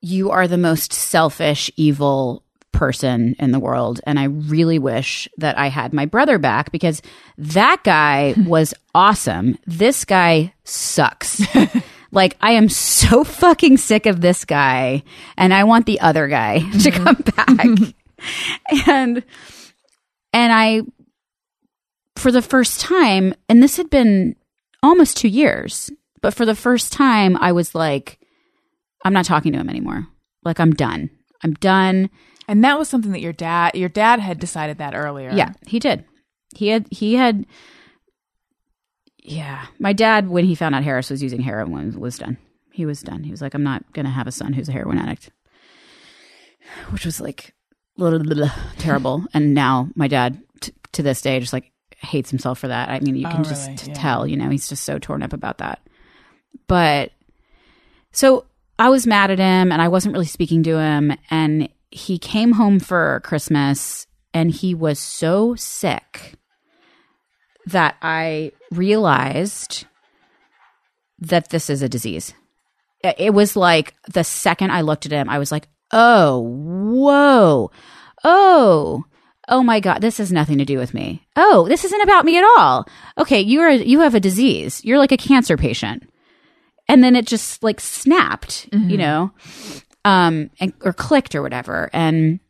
you are the most selfish evil person in the world and I really wish that I had my brother back because that guy was awesome. This guy sucks. like I am so fucking sick of this guy and I want the other guy to mm-hmm. come back. and and I for the first time and this had been almost 2 years, but for the first time I was like I'm not talking to him anymore. Like I'm done. I'm done. And that was something that your dad your dad had decided that earlier. Yeah, he did. He had he had yeah. My dad when he found out Harris was using heroin was, was done. He was done. He was like I'm not going to have a son who's a heroin addict. Which was like terrible and now my dad t- to this day just like hates himself for that. I mean, you can Oh, just really? Yeah. tell, you know, he's just so torn up about that. But so I was mad at him and I wasn't really speaking to him. And he came home for Christmas and he was so sick that I realized that this is a disease. It was like the second I looked at him, I was like, oh, whoa, oh, oh my god, this has nothing to do with me. Oh, this isn't about me at all. Okay, you are you have a disease. You're like a cancer patient and then it just like snapped, you mm-hmm. know, um, and, or clicked or whatever. And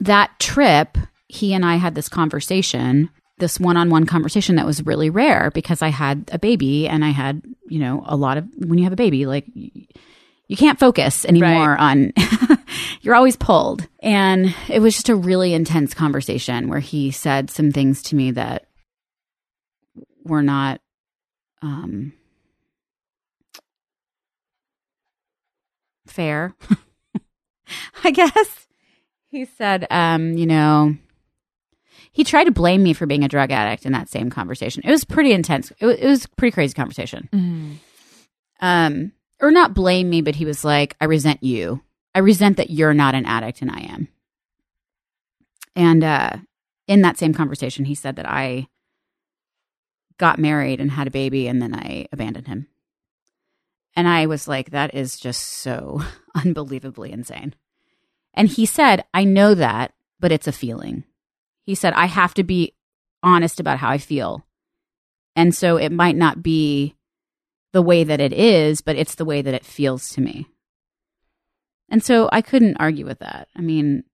that trip, he and I had this conversation, this one-on-one conversation that was really rare because I had a baby and I had, you know, a lot of when you have a baby, like you can't focus anymore on. you're always pulled, and it was just a really intense conversation where he said some things to me that were not. Um, fair, I guess. He said, um, you know, he tried to blame me for being a drug addict in that same conversation. It was pretty intense. It was, it was a pretty crazy conversation. Mm-hmm. Um, or not blame me, but he was like, I resent you. I resent that you're not an addict and I am. And uh, in that same conversation, he said that I got married and had a baby and then I abandoned him. And I was like, that is just so unbelievably insane. And he said, I know that, but it's a feeling. He said, I have to be honest about how I feel. And so it might not be the way that it is, but it's the way that it feels to me. And so I couldn't argue with that. I mean,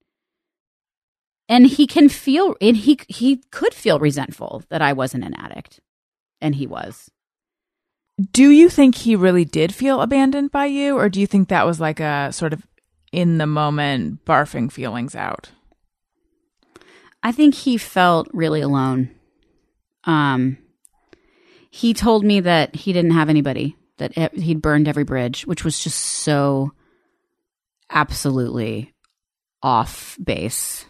and he can feel, and he he could feel resentful that I wasn't an addict, and he was. Do you think he really did feel abandoned by you, or do you think that was like a sort of in the moment barfing feelings out? I think he felt really alone. Um, he told me that he didn't have anybody, that he'd burned every bridge, which was just so absolutely off base.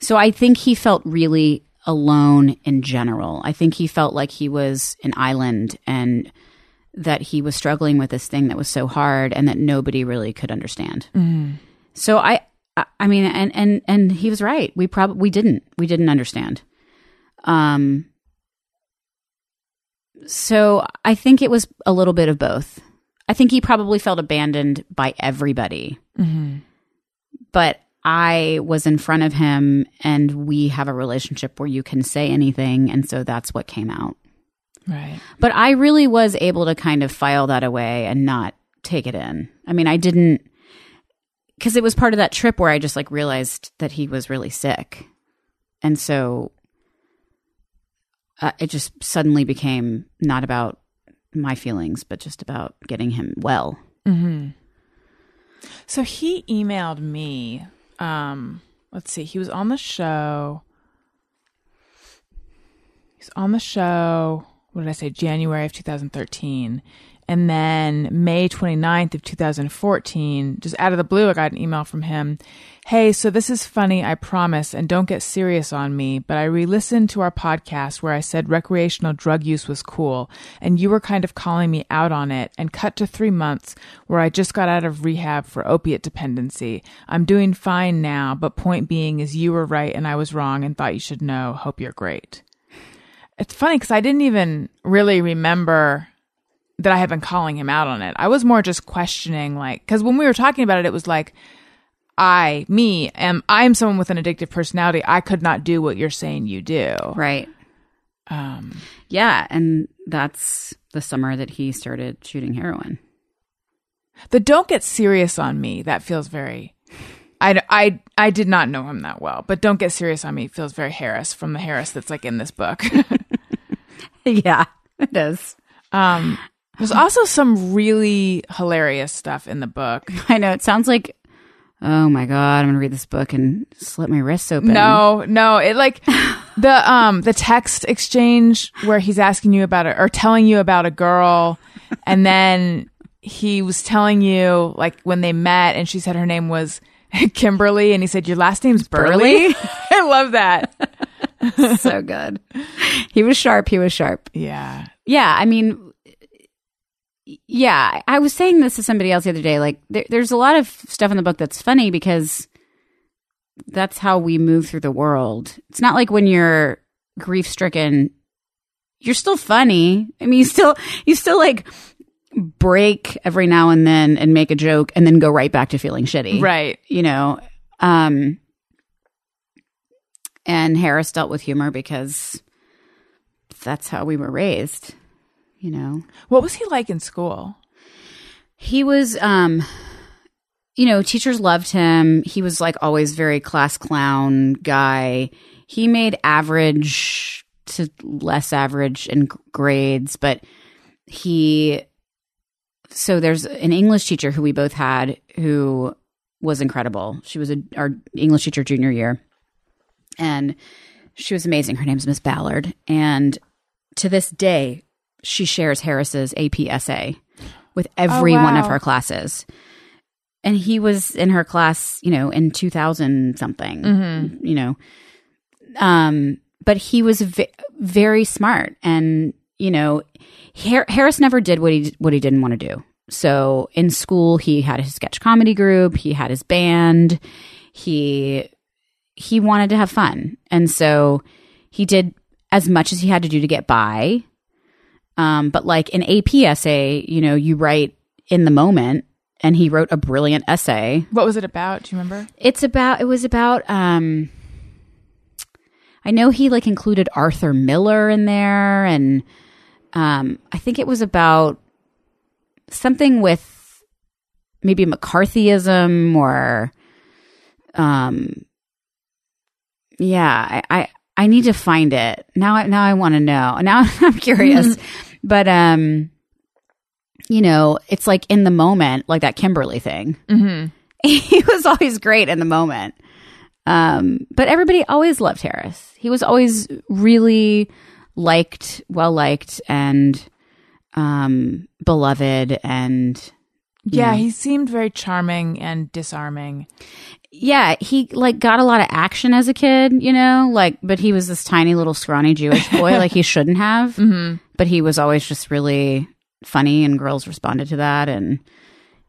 So I think he felt really alone in general. I think he felt like he was an island and that he was struggling with this thing that was so hard and that nobody really could understand. So I I, mean, and and and he was right. We probably we didn't we didn't understand. Um. So I think it was a little bit of both. I think he probably felt abandoned by everybody, but I was in front of him, and we have a relationship where you can say anything, and so that's what came out. Right. But I really was able to kind of file that away and not take it in. I mean, I didn't because it was part of that trip where I just like realized that he was really sick. And so uh, it just suddenly became not about my feelings, but just about getting him well. Hmm. So he emailed me. Um, let's see. He was on the show. He's on the show. What did I say? January of 2013. And then May 29th of 2014, just out of the blue, I got an email from him. Hey, so this is funny, I promise, and don't get serious on me, but I re listened to our podcast where I said recreational drug use was cool, and you were kind of calling me out on it, and cut to three months where I just got out of rehab for opiate dependency. I'm doing fine now, but point being is you were right and I was wrong and thought you should know. Hope you're great. It's funny because I didn't even really remember that I had been calling him out on it. I was more just questioning, like, because when we were talking about it, it was like, I, me, am I am someone with an addictive personality. I could not do what you're saying you do. Right. Um, Yeah. And that's the summer that he started shooting heroin. the don't get serious on me. That feels very. I, I, I did not know him that well, but don't get serious on me feels very Harris from the Harris that's like in this book. yeah, it is. um, there's also some really hilarious stuff in the book. I know. It sounds like, oh my God, I'm to read this book and slit my wrists open. No, no, it like the um the text exchange where he's asking you about it or telling you about a girl, and then he was telling you like when they met, and she said her name was Kimberly, and he said your last name's Burley. I love that. so good. He was sharp. He was sharp. Yeah, Yeah, I mean, yeah, I was saying this to somebody else the other day. Like, there, there's a lot of stuff in the book that's funny because that's how we move through the world. It's not like when you're grief stricken, you're still funny. I mean, you still, you still like break every now and then and make a joke and then go right back to feeling shitty. right. You know, um, and Harris dealt with humor because that's how we were raised, you know. What was he like in school? He was, um, you know, teachers loved him. He was like always very class clown guy. He made average to less average in grades, but he. So there's an English teacher who we both had who was incredible. She was a, our English teacher junior year, and she was amazing. Her name's Miss Ballard, and to this day, she shares Harris's AP essay with every one of her classes. And he was in her class, you know, in 2000 something, you know. Um, but he was v- very smart and, you know, Har- Harris never did what he what he didn't want to do. So in school he had his sketch comedy group, he had his band, he he wanted to have fun. And so he did as much as he had to do to get by. Um, but like an AP essay, you know, you write in the moment, and he wrote a brilliant essay. What was it about? Do you remember? It's about. It was about. Um, I know he like included Arthur Miller in there, and um, I think it was about something with maybe McCarthyism or, um, yeah, I, I I need to find it now. I, now I want to know. Now I'm curious, but um, you know, it's like in the moment, like that Kimberly thing. Mm-hmm. He was always great in the moment. Um, but everybody always loved Harris. He was always really liked, well liked, and um, beloved. And Yeah, Yeah. he seemed very charming and disarming. yeah, he like got a lot of action as a kid, you know, like, but he was this tiny little scrawny Jewish boy, like he shouldn't have. Mm-hmm. But he was always just really funny, and girls responded to that. And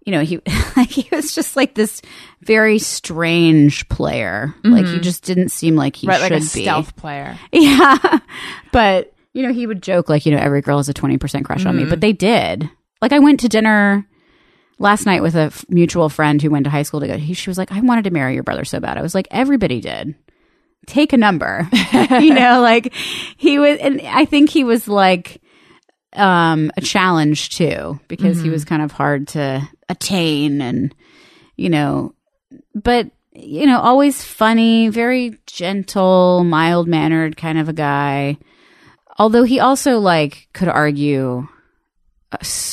you know, he like he was just like this very strange player. Like he mm-hmm. just didn't seem like he right, should like a be. stealth player. Yeah. but, you know, he would joke like, you know, every girl has a 20% crush on me, mm-hmm. but they did. Like I went to dinner last night with a f- mutual friend who went to high school together. He, she was like, I wanted to marry your brother so bad. I was like, everybody did. Take a number. you know, like he was, and I think he was like, um, a challenge too, because he was kind of hard to attain and, you know, but you know, always funny, very gentle, mild mannered kind of a guy. Although he also like could argue.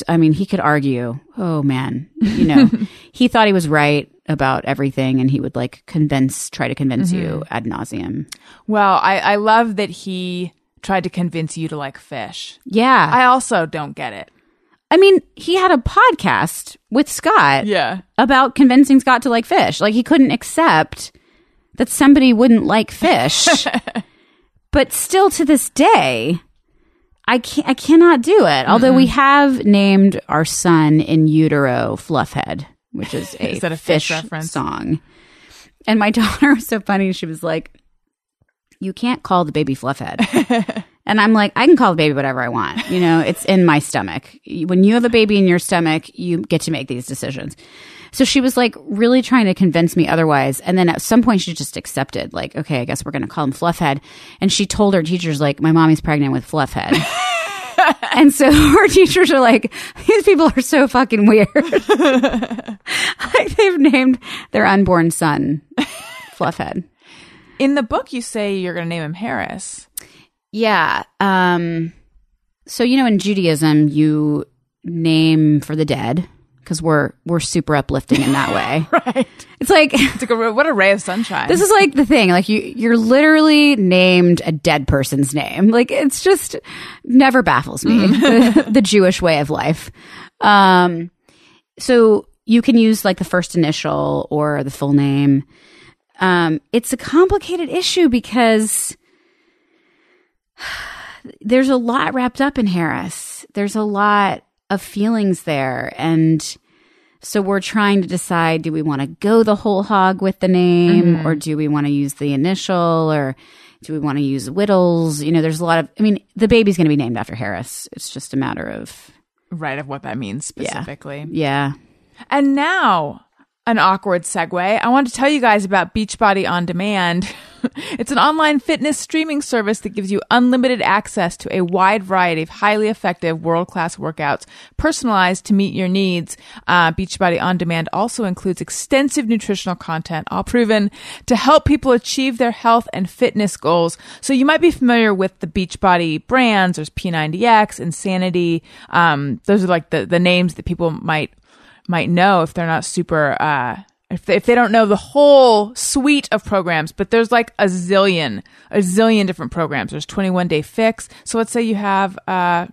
I mean, he could argue. Oh man, you know, he thought he was right about everything, and he would like convince, try to convince you mm-hmm. ad nauseum. Well, I, I love that he tried to convince you to like Phish. Yeah, I also don't get it. I mean, he had a podcast with Scott Yeah. about convincing Scott to like Phish. Like he couldn't accept that somebody wouldn't like Phish. but still to this day, I can I cannot do it. Although we have named our son in utero Fluffhead, which is a, Is that a Phish reference? song. And my daughter was so funny. She was like, "You can't call the baby Fluffhead." And I'm like, I can call the baby whatever I want. You know, it's in my stomach. When you have a baby in your stomach, you get to make these decisions. So she was like really trying to convince me otherwise. And then at some point she just accepted, like, okay, I guess we're going to call him Fluffhead. And she told her teachers, like, my mommy's pregnant with Fluffhead. and so her teachers are like, these people are so fucking weird. like they've named their unborn son Fluffhead. In the book, you say you're going to name him Harris. Yeah. Um, so you know, in Judaism, you name for the dead because we're we're super uplifting in that way. Right. It's like It's like a, what a ray of sunshine. this is like the thing. Like you, you're literally named a dead person's name. Like it's just never baffles me the, the Jewish way of life. Um, so you can use like the first initial or the full name. Um, it's a complicated issue because there's a lot wrapped up in Harris. There's a lot of feelings there. And so we're trying to decide do we want to go the whole hog with the name mm-hmm. or do we want to use the initial or do we want to use Wittels? You know, there's a lot of, I mean, the baby's going to be named after Harris. It's just a matter of, right of what that means specifically. yeah. And now, an awkward segue. I want to tell you guys about Beachbody On Demand. it's an online fitness streaming service that gives you unlimited access to a wide variety of highly effective world class workouts personalized to meet your needs. Uh, Beachbody On Demand also includes extensive nutritional content, all proven to help people achieve their health and fitness goals. So you might be familiar with the Beachbody brands. There's P90X, Insanity. Um, those are like the, the names that people might might know if they're not super uh if they, if they don't know the whole suite of programs but there's like a zillion a zillion different programs. There's 21 day fix. So let's say you have uh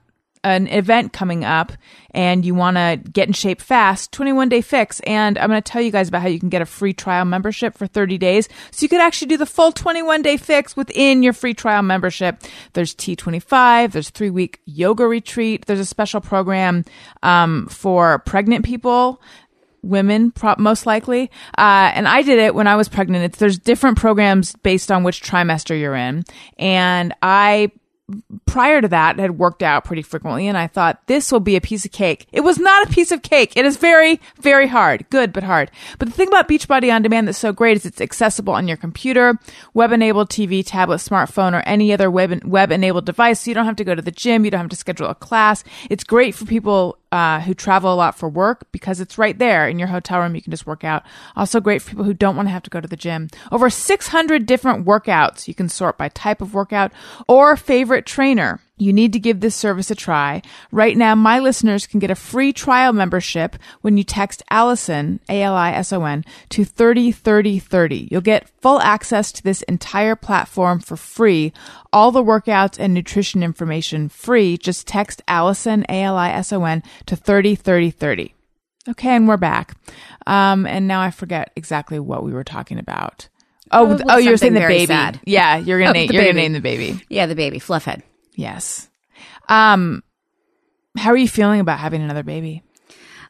an event coming up and you want to get in shape fast 21 day fix and i'm going to tell you guys about how you can get a free trial membership for 30 days. So you could actually do the full 21 day fix within your free trial membership. There's t25 there's three week yoga retreat there's a special program um, for pregnant people women pro- most likely. Uh, and i did it when i was pregnant. It's there's different programs based on which trimester you're in. And i prior to that had worked out pretty frequently and I thought this will be a piece of cake. It was not a piece of cake. It is very, very hard. Good, but hard. But the thing about Beachbody On Demand that's so great is it's accessible on your computer, web enabled TV, tablet, smartphone, or any other web web enabled device. So you don't have to go to the gym. You don't have to schedule a class. It's great for people uh, who travel a lot for work because it's right there in your hotel room. You can just work out. Also great for people who don't want to have to go to the gym. Over 600 different workouts. You can sort by type of workout or favorite trainer. You need to give this service a try. Right now, my listeners can get a free trial membership when you text Alison, A-L-I-S-O-N, to 303030. You'll get full access to this entire platform for free. All the workouts and nutrition information free. Just text Alison, A-L-I-S-O-N, to 303030. Okay, and we're back. Um, and now I forget exactly what we were talking about. Oh, Probably oh, you're saying the baby. sad. Yeah, you're gonna Oh, name, you're gonna name the baby. Yeah, the baby, Fluffhead. Yes. Um, how are you feeling about having another baby?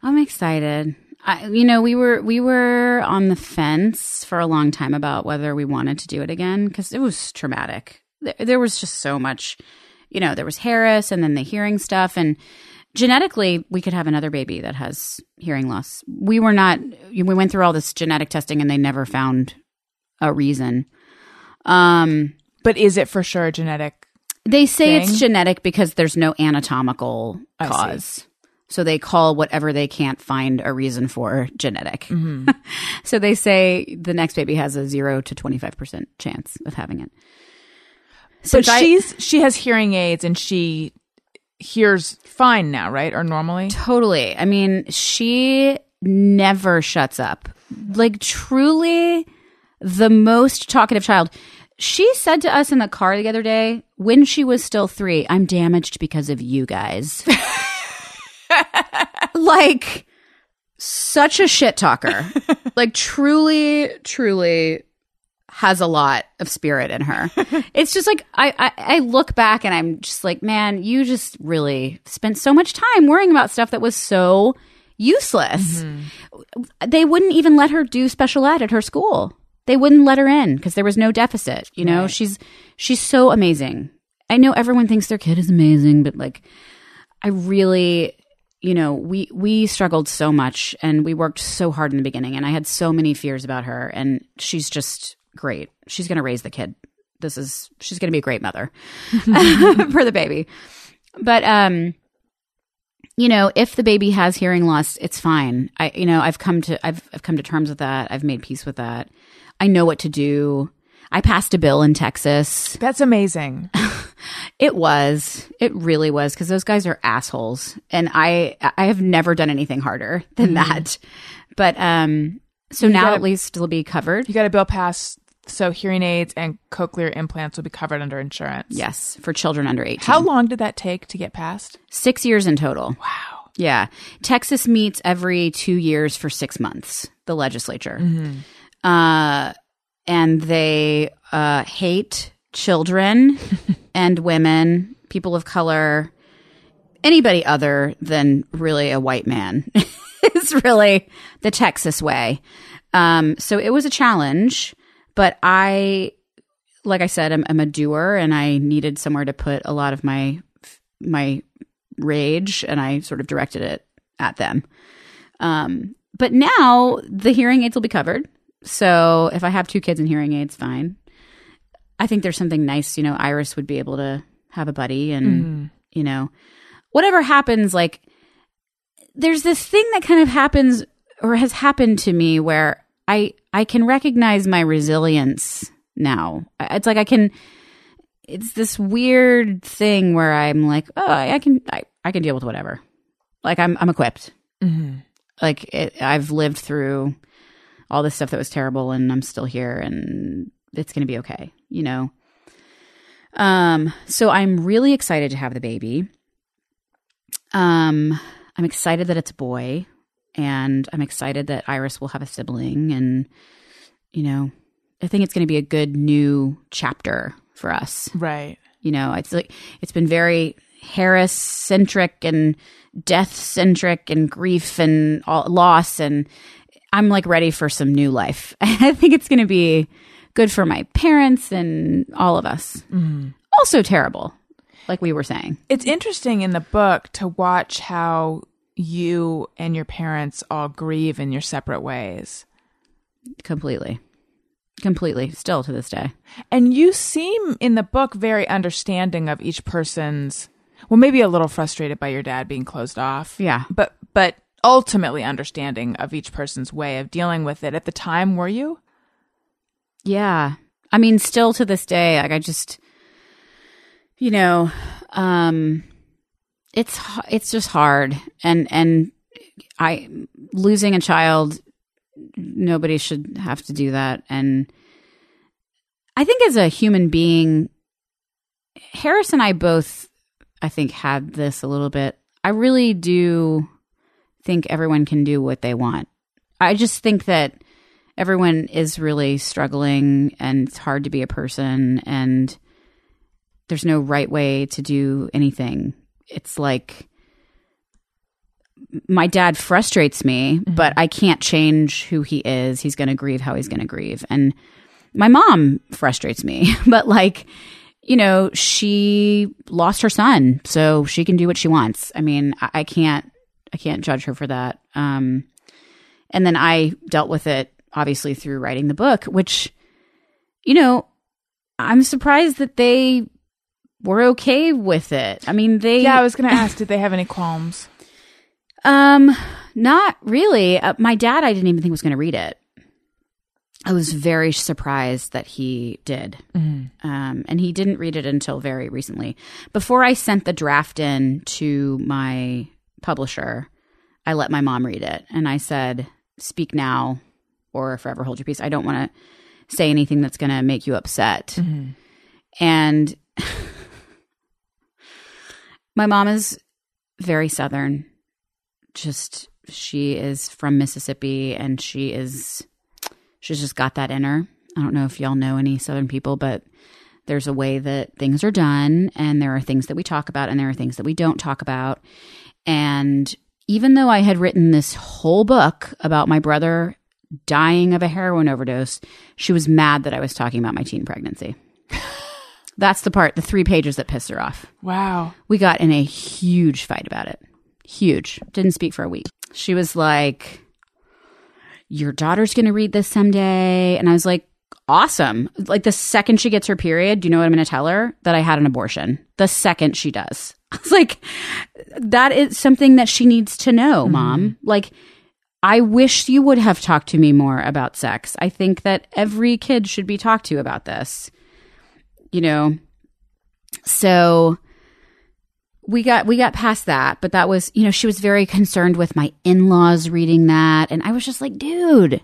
I'm excited. I, you know, we were we were on the fence for a long time about whether we wanted to do it again because it was traumatic. There, there was just so much, you know. There was Harris, and then the hearing stuff, and genetically, we could have another baby that has hearing loss. We were not. We went through all this genetic testing, and they never found a reason. Um, But is it for sure genetic? They say Thing? it's genetic because there's no anatomical I see. cause. So they call whatever they can't find a reason for genetic. Mm-hmm. so they say the next baby has a 0 to 25% chance of having it. But Since I- she's she has hearing aids and she hears fine now, right? Or normally? Totally. I mean, she never shuts up. Like, truly the most talkative child. She said to us in the car the other day, when she was still three, I'm damaged because of you guys. like, such a shit talker. like, truly, truly has a lot of spirit in her. it's just like I, I I look back and I'm just like, man, you just really spent so much time worrying about stuff that was so useless. Mm-hmm. They wouldn't even let her do special ed at her school. They wouldn't let her in because there was no deficit. You know, Right. she's she's so amazing. I know everyone thinks their kid is amazing, but like I really you know, we we struggled so much and we worked so hard in the beginning and I had so many fears about her and she's just great. She's going to raise the kid. This is she's going to be a great mother for the baby. But um you know, if the baby has hearing loss, it's fine. I you know, I've come to I've I've come to terms with that. I've made peace with that. I know what to do. I passed a bill in Texas. That's amazing. It was. It really was because those guys are assholes, and I I have never done anything harder than that. But um, so now gotta- at least it'll be covered. You got a bill passed so hearing aids and cochlear implants will be covered under insurance. Yes, for children under eighteen. How long did that take to get passed? Six years in total. Wow. Yeah, Texas meets every two years for six months. The legislature, uh, and they uh, hate children and women, people of color, anybody other than really a white man. is really the Texas way. Um, so it was a challenge, but I, like I said, I'm, I'm a doer, and I needed somewhere to put a lot of my my rage, and I sort of directed it at them. Um, but now the hearing aids will be covered. So if I have two kids and hearing aids, fine. I think there's something nice, you know, Iris would be able to have a buddy and, you know, whatever happens, like, there's this thing that kind of happens or has happened to me where I, I can recognize my resilience now. It's like I can, it's this weird thing where I'm like, oh, I can, I, I can deal with whatever. Like I'm, I'm equipped. Mm-hmm. Like it, I've lived through all this stuff that was terrible and I'm still here and it's going to be okay, you know? Um, so I'm really excited to have the baby. Um, I'm excited that it's a boy and I'm excited that Iris will have a sibling and, you know, I think it's going to be a good new chapter for us Right. you know it's like it's been very harris centric and death centric and grief and all, loss and i'm like ready for some new life. I think it's going to be good for my parents and all of us. Mm. Also terrible like we were saying. It's interesting in the book to watch how you and your parents all grieve in your separate ways. completely. Completely. Still to this day. And you seem in the book very understanding of each person's well maybe a little frustrated by your dad being closed off. Yeah. But but ultimately understanding of each person's way of dealing with it. At the time were you? Yeah. I mean, still to this day, like I just, you know, um, it's it's just hard, and and I losing a child, nobody should have to do that, and I think as a human being, Harris and I both, I think, had this a little bit. I really do think everyone can do what they want. I just think that everyone is really struggling and it's hard to be a person and there's no right way to do anything. It's like my dad frustrates me, mm-hmm. but I can't change who he is. He's going to grieve how he's going to grieve. And my mom frustrates me, but like, you know, she lost her son, so she can do what she wants. I mean, I, I can't, I can't judge her for that. Um, and then I dealt with it obviously through writing the book, which, you know, I'm surprised that they were okay with it. I mean, they, Yeah, I was going to ask, did they have any qualms? um, not really. Uh, my dad, I didn't even think was going to read it. I was very surprised that he did. Um, and he didn't read it until very recently. Before I sent the draft in to my publisher, I let my mom read it. And I said, speak now or forever hold your peace. I don't want to say anything that's going to make you upset. Mm-hmm. And my mom is very southern. Just she is from Mississippi and she is she's just got that in her. I don't know if y'all know any southern people, but there's a way that things are done and there are things that we talk about and there are things that we don't talk about. And even though I had written this whole book about my brother dying of a heroin overdose, she was mad that I was talking about my teen pregnancy. That's the part, the three pages that pissed her off. Wow. We got in a huge fight about it. Huge. Didn't speak for a week. She was like, Your daughter's going to read this someday. And I was like, Awesome. Like the second she gets her period, do you know what I'm going to tell her? That I had an abortion. The second she does. I was like, That is something that she needs to know, mm-hmm. mom. Like, I wish you would have talked to me more about sex. I think that every kid should be talked to about this. You know, so we got we got past that but that was you know she was very concerned with my in-laws reading that and i was just like dude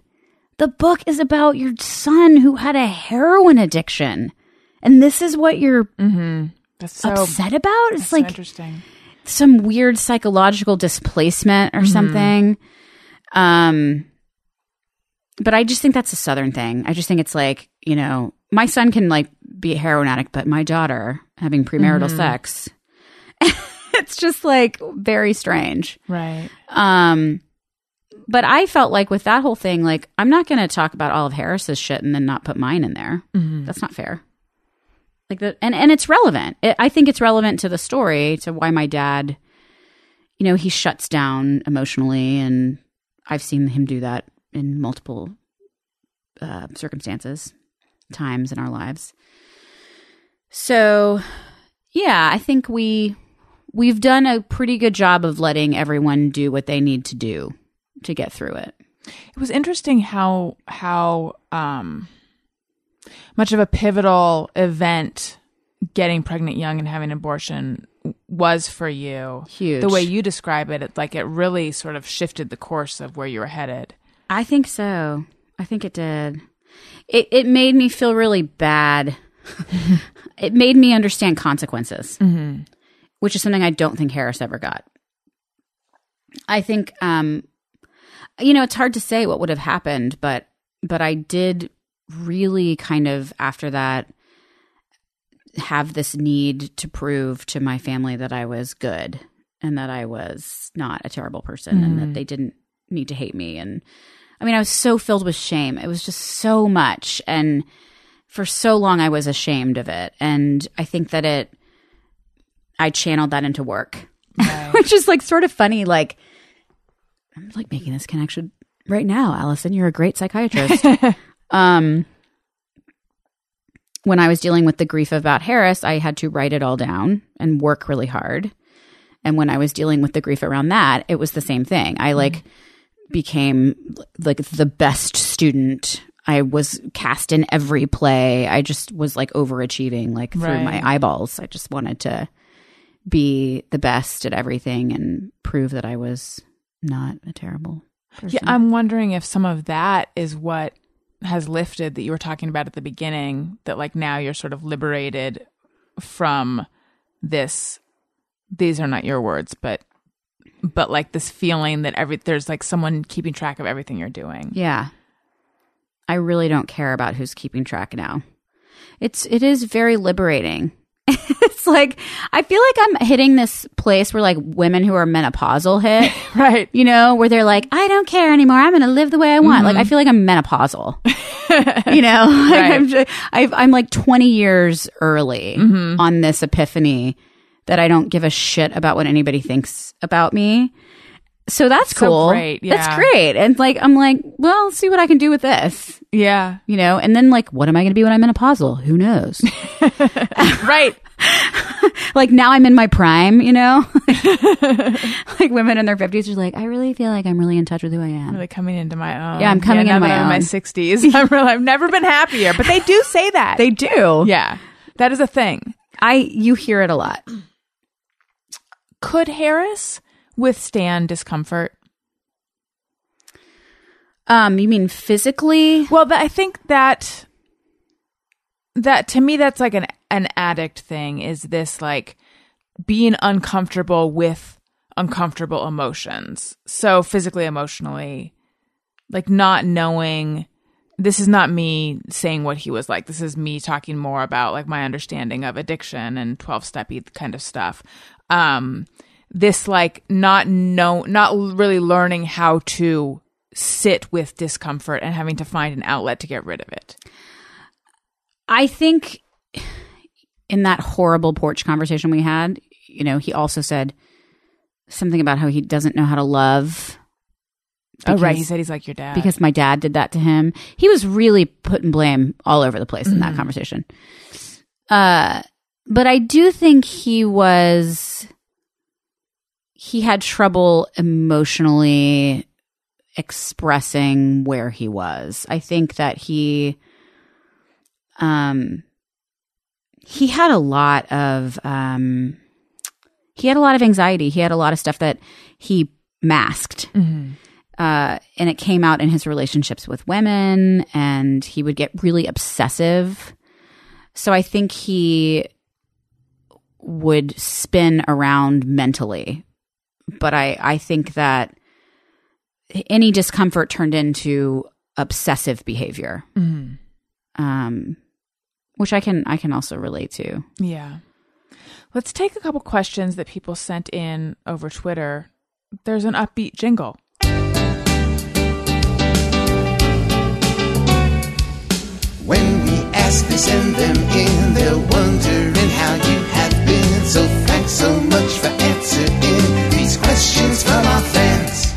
the book is about your son who had a heroin addiction. And this is what you're That's so, upset about? It's so like interesting. some weird psychological displacement or something. Um but i just think that's a southern thing. I just think it's like you know my son can like be a heroin addict but my daughter having premarital sex it's just like very strange. Right. um but i felt like with that whole thing like i'm not going to talk about all of harris's shit and then not put mine in there. That's not fair. Like that and and it's relevant. It, i think it's relevant to the story to why my dad you know he shuts down emotionally and i've seen him do that in multiple uh, circumstances times in our lives. So yeah i think we we've done a pretty good job of letting everyone do what they need to do to get through it It was interesting how how um much of a pivotal event getting pregnant young and having an abortion was for you. Huge. The way you describe it, it like it really sort of shifted the course of where you were headed. I think so. I think it did. It it made me feel really bad. it made me understand consequences, which is something I don't think Harris ever got. I think, um, you know, it's hard to say what would have happened, but but I did really kind of after that have this need to prove to my family that I was good and that I was not a terrible person and that mm-hmm. they didn't need to hate me. And I mean I was so filled with shame. It was just so much. And for so long I was ashamed of it. And I think that it I channeled that into work. Which is like sort of funny. Like I'm like making this connection right now, Alison. You're a great psychiatrist. um when I was dealing with the grief about Harris, I had to write it all down and work really hard. And when I was dealing with the grief around that, it was the same thing. I like became like the best student. I was cast in every play. I just was like overachieving like through my eyeballs. I just wanted to be the best at everything and prove that I was not a terrible person. Yeah, I'm wondering if some of that is what has lifted that you were talking about at the beginning that like now you're sort of liberated from this these are not your words but but like this feeling that every there's like someone keeping track of everything you're doing. Yeah. I really don't care about who's keeping track now. It's it is very liberating. it's like I feel like I'm hitting this place where like women who are menopausal hit, Right. you know, where they're like, I don't care anymore. I'm going to live the way I want. Like I mm-hmm. feel like I'm menopausal, you know. Like, Right. I'm just, I've, I'm like 20 years early mm-hmm. on this epiphany that I don't give a shit about what anybody thinks about me. So that's So cool. great, yeah. That's great. And like I'm like, well, see what I can do with this. Yeah. You know, and then like, what am I going to be when I'm menopausal? Who knows? Right. like now I'm in my prime, you know? like women in their 50s are like, I really feel like I'm really in touch with who I am. really coming into my own. Yeah, I'm coming now into that my I'm in my own. 60s. I'm really, I've never been happier, but they do say that. They do. yeah, that is a thing. I you hear it a lot. Could Harris withstand discomfort? Um, you mean physically? Well, I think that that to me that's like an an addict thing. Is this like being uncomfortable with uncomfortable emotions? So physically, emotionally, like not knowing. This is not me saying what he was like. This is me talking more about like my understanding of addiction and twelve steppy kind of stuff. Um, this like not know not really learning how to sit with discomfort and having to find an outlet to get rid of it. I think in that horrible porch conversation we had, you know, he also said something about how he doesn't know how to love. oh right, he said he's like your dad. because my dad did that to him. He was really putting blame all over the place in that conversation. Uh, but I do think he was he had trouble emotionally expressing where he was. I think that he um he had a lot of um he had a lot of anxiety. He had a lot of stuff that he masked uh, and it came out in his relationships with women and he would get really obsessive so i think he would spin around mentally but i i think that any discomfort turned into obsessive behavior um which i can i can also relate to yeah. Let's take a couple questions that people sent in over Twitter. There's an upbeat jingle. When we ask, they send them in. They're wondering how you have been. So thanks so much for answering these questions from our fans.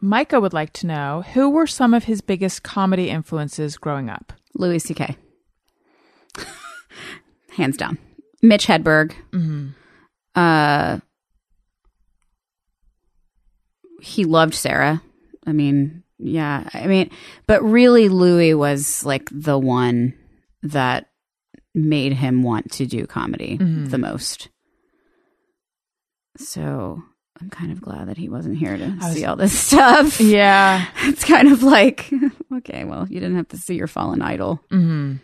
Micah would like to know who were some of his biggest comedy influences growing up. Louis C.K. Hands down. Mitch Hedberg. Uh, he loved Sarah. I mean, yeah. I mean, but really, Louis was like the one that made him want to do comedy mm-hmm. the most. So I'm kind of glad that he wasn't here to was- see all this stuff. Yeah. It's kind of like, okay, well, you didn't have to see your fallen idol. Mm-hmm.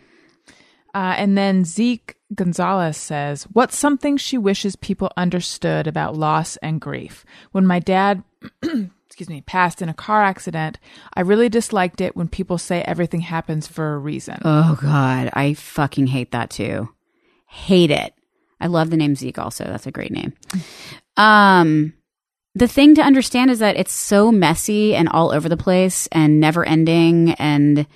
Uh, and then Zeke Gonzalez says, What's something she wishes people understood about loss and grief? When my dad, excuse me, passed in a car accident, I really disliked it when people say everything happens for a reason. Oh God, I fucking hate that too. Hate it. I love the name Zeke also. That's a great name. Um the thing to understand is that it's so messy and all over the place and never ending and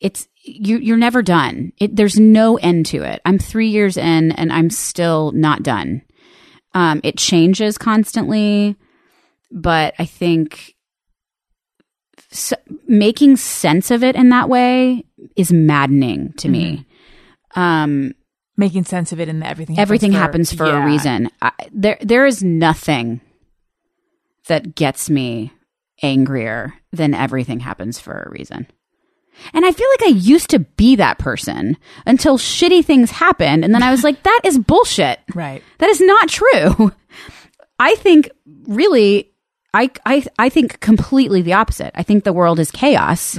it's you you're never done. It there's no end to it. I'm 3 years in and I'm still not done. Um it changes constantly, but I think s making sense of it in that way is maddening to me. Um Making sense of it and everything happens everything for- happens for Yeah. a reason. I, there, there is nothing that gets me angrier than everything happens for a reason. And I feel like I used to be that person until shitty things happened, and then I was like, "That is bullshit. Right. That is not true." I think really, I, I, I think completely the opposite. I think the world is chaos,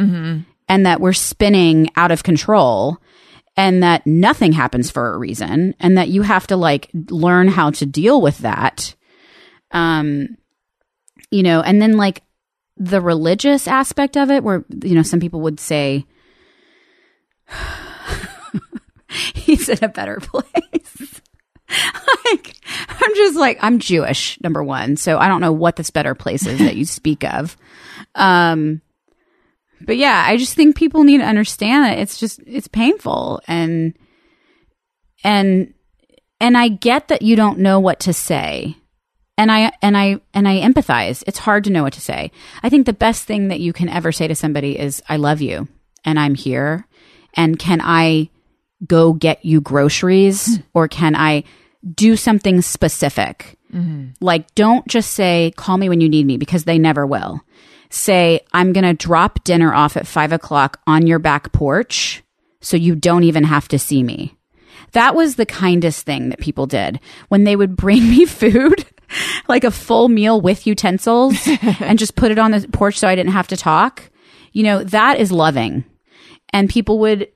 and that we're spinning out of control and that nothing happens for a reason and that you have to like learn how to deal with that um you know and then like the religious aspect of it where you know some people would say he's in a better place. like, I'm just like, I'm Jewish, number one. So I don't know what this better place is that you speak of. Um, but yeah, I just think people need to understand that it's just, it's painful and, and, and I get that you don't know what to say. And I, and I, and I empathize. It's hard to know what to say. I think the best thing that you can ever say to somebody is, I love you and I'm here. And can I go get you groceries or can I do something specific? Mm-hmm. Like, don't just say, call me when you need me because they never will. Say, I'm going to drop dinner off at five o'clock on your back porch so you don't even have to see me. That was the kindest thing that people did when they would bring me food, like a full meal with utensils and just put it on the porch so I didn't have to talk. You know, that is loving. And people would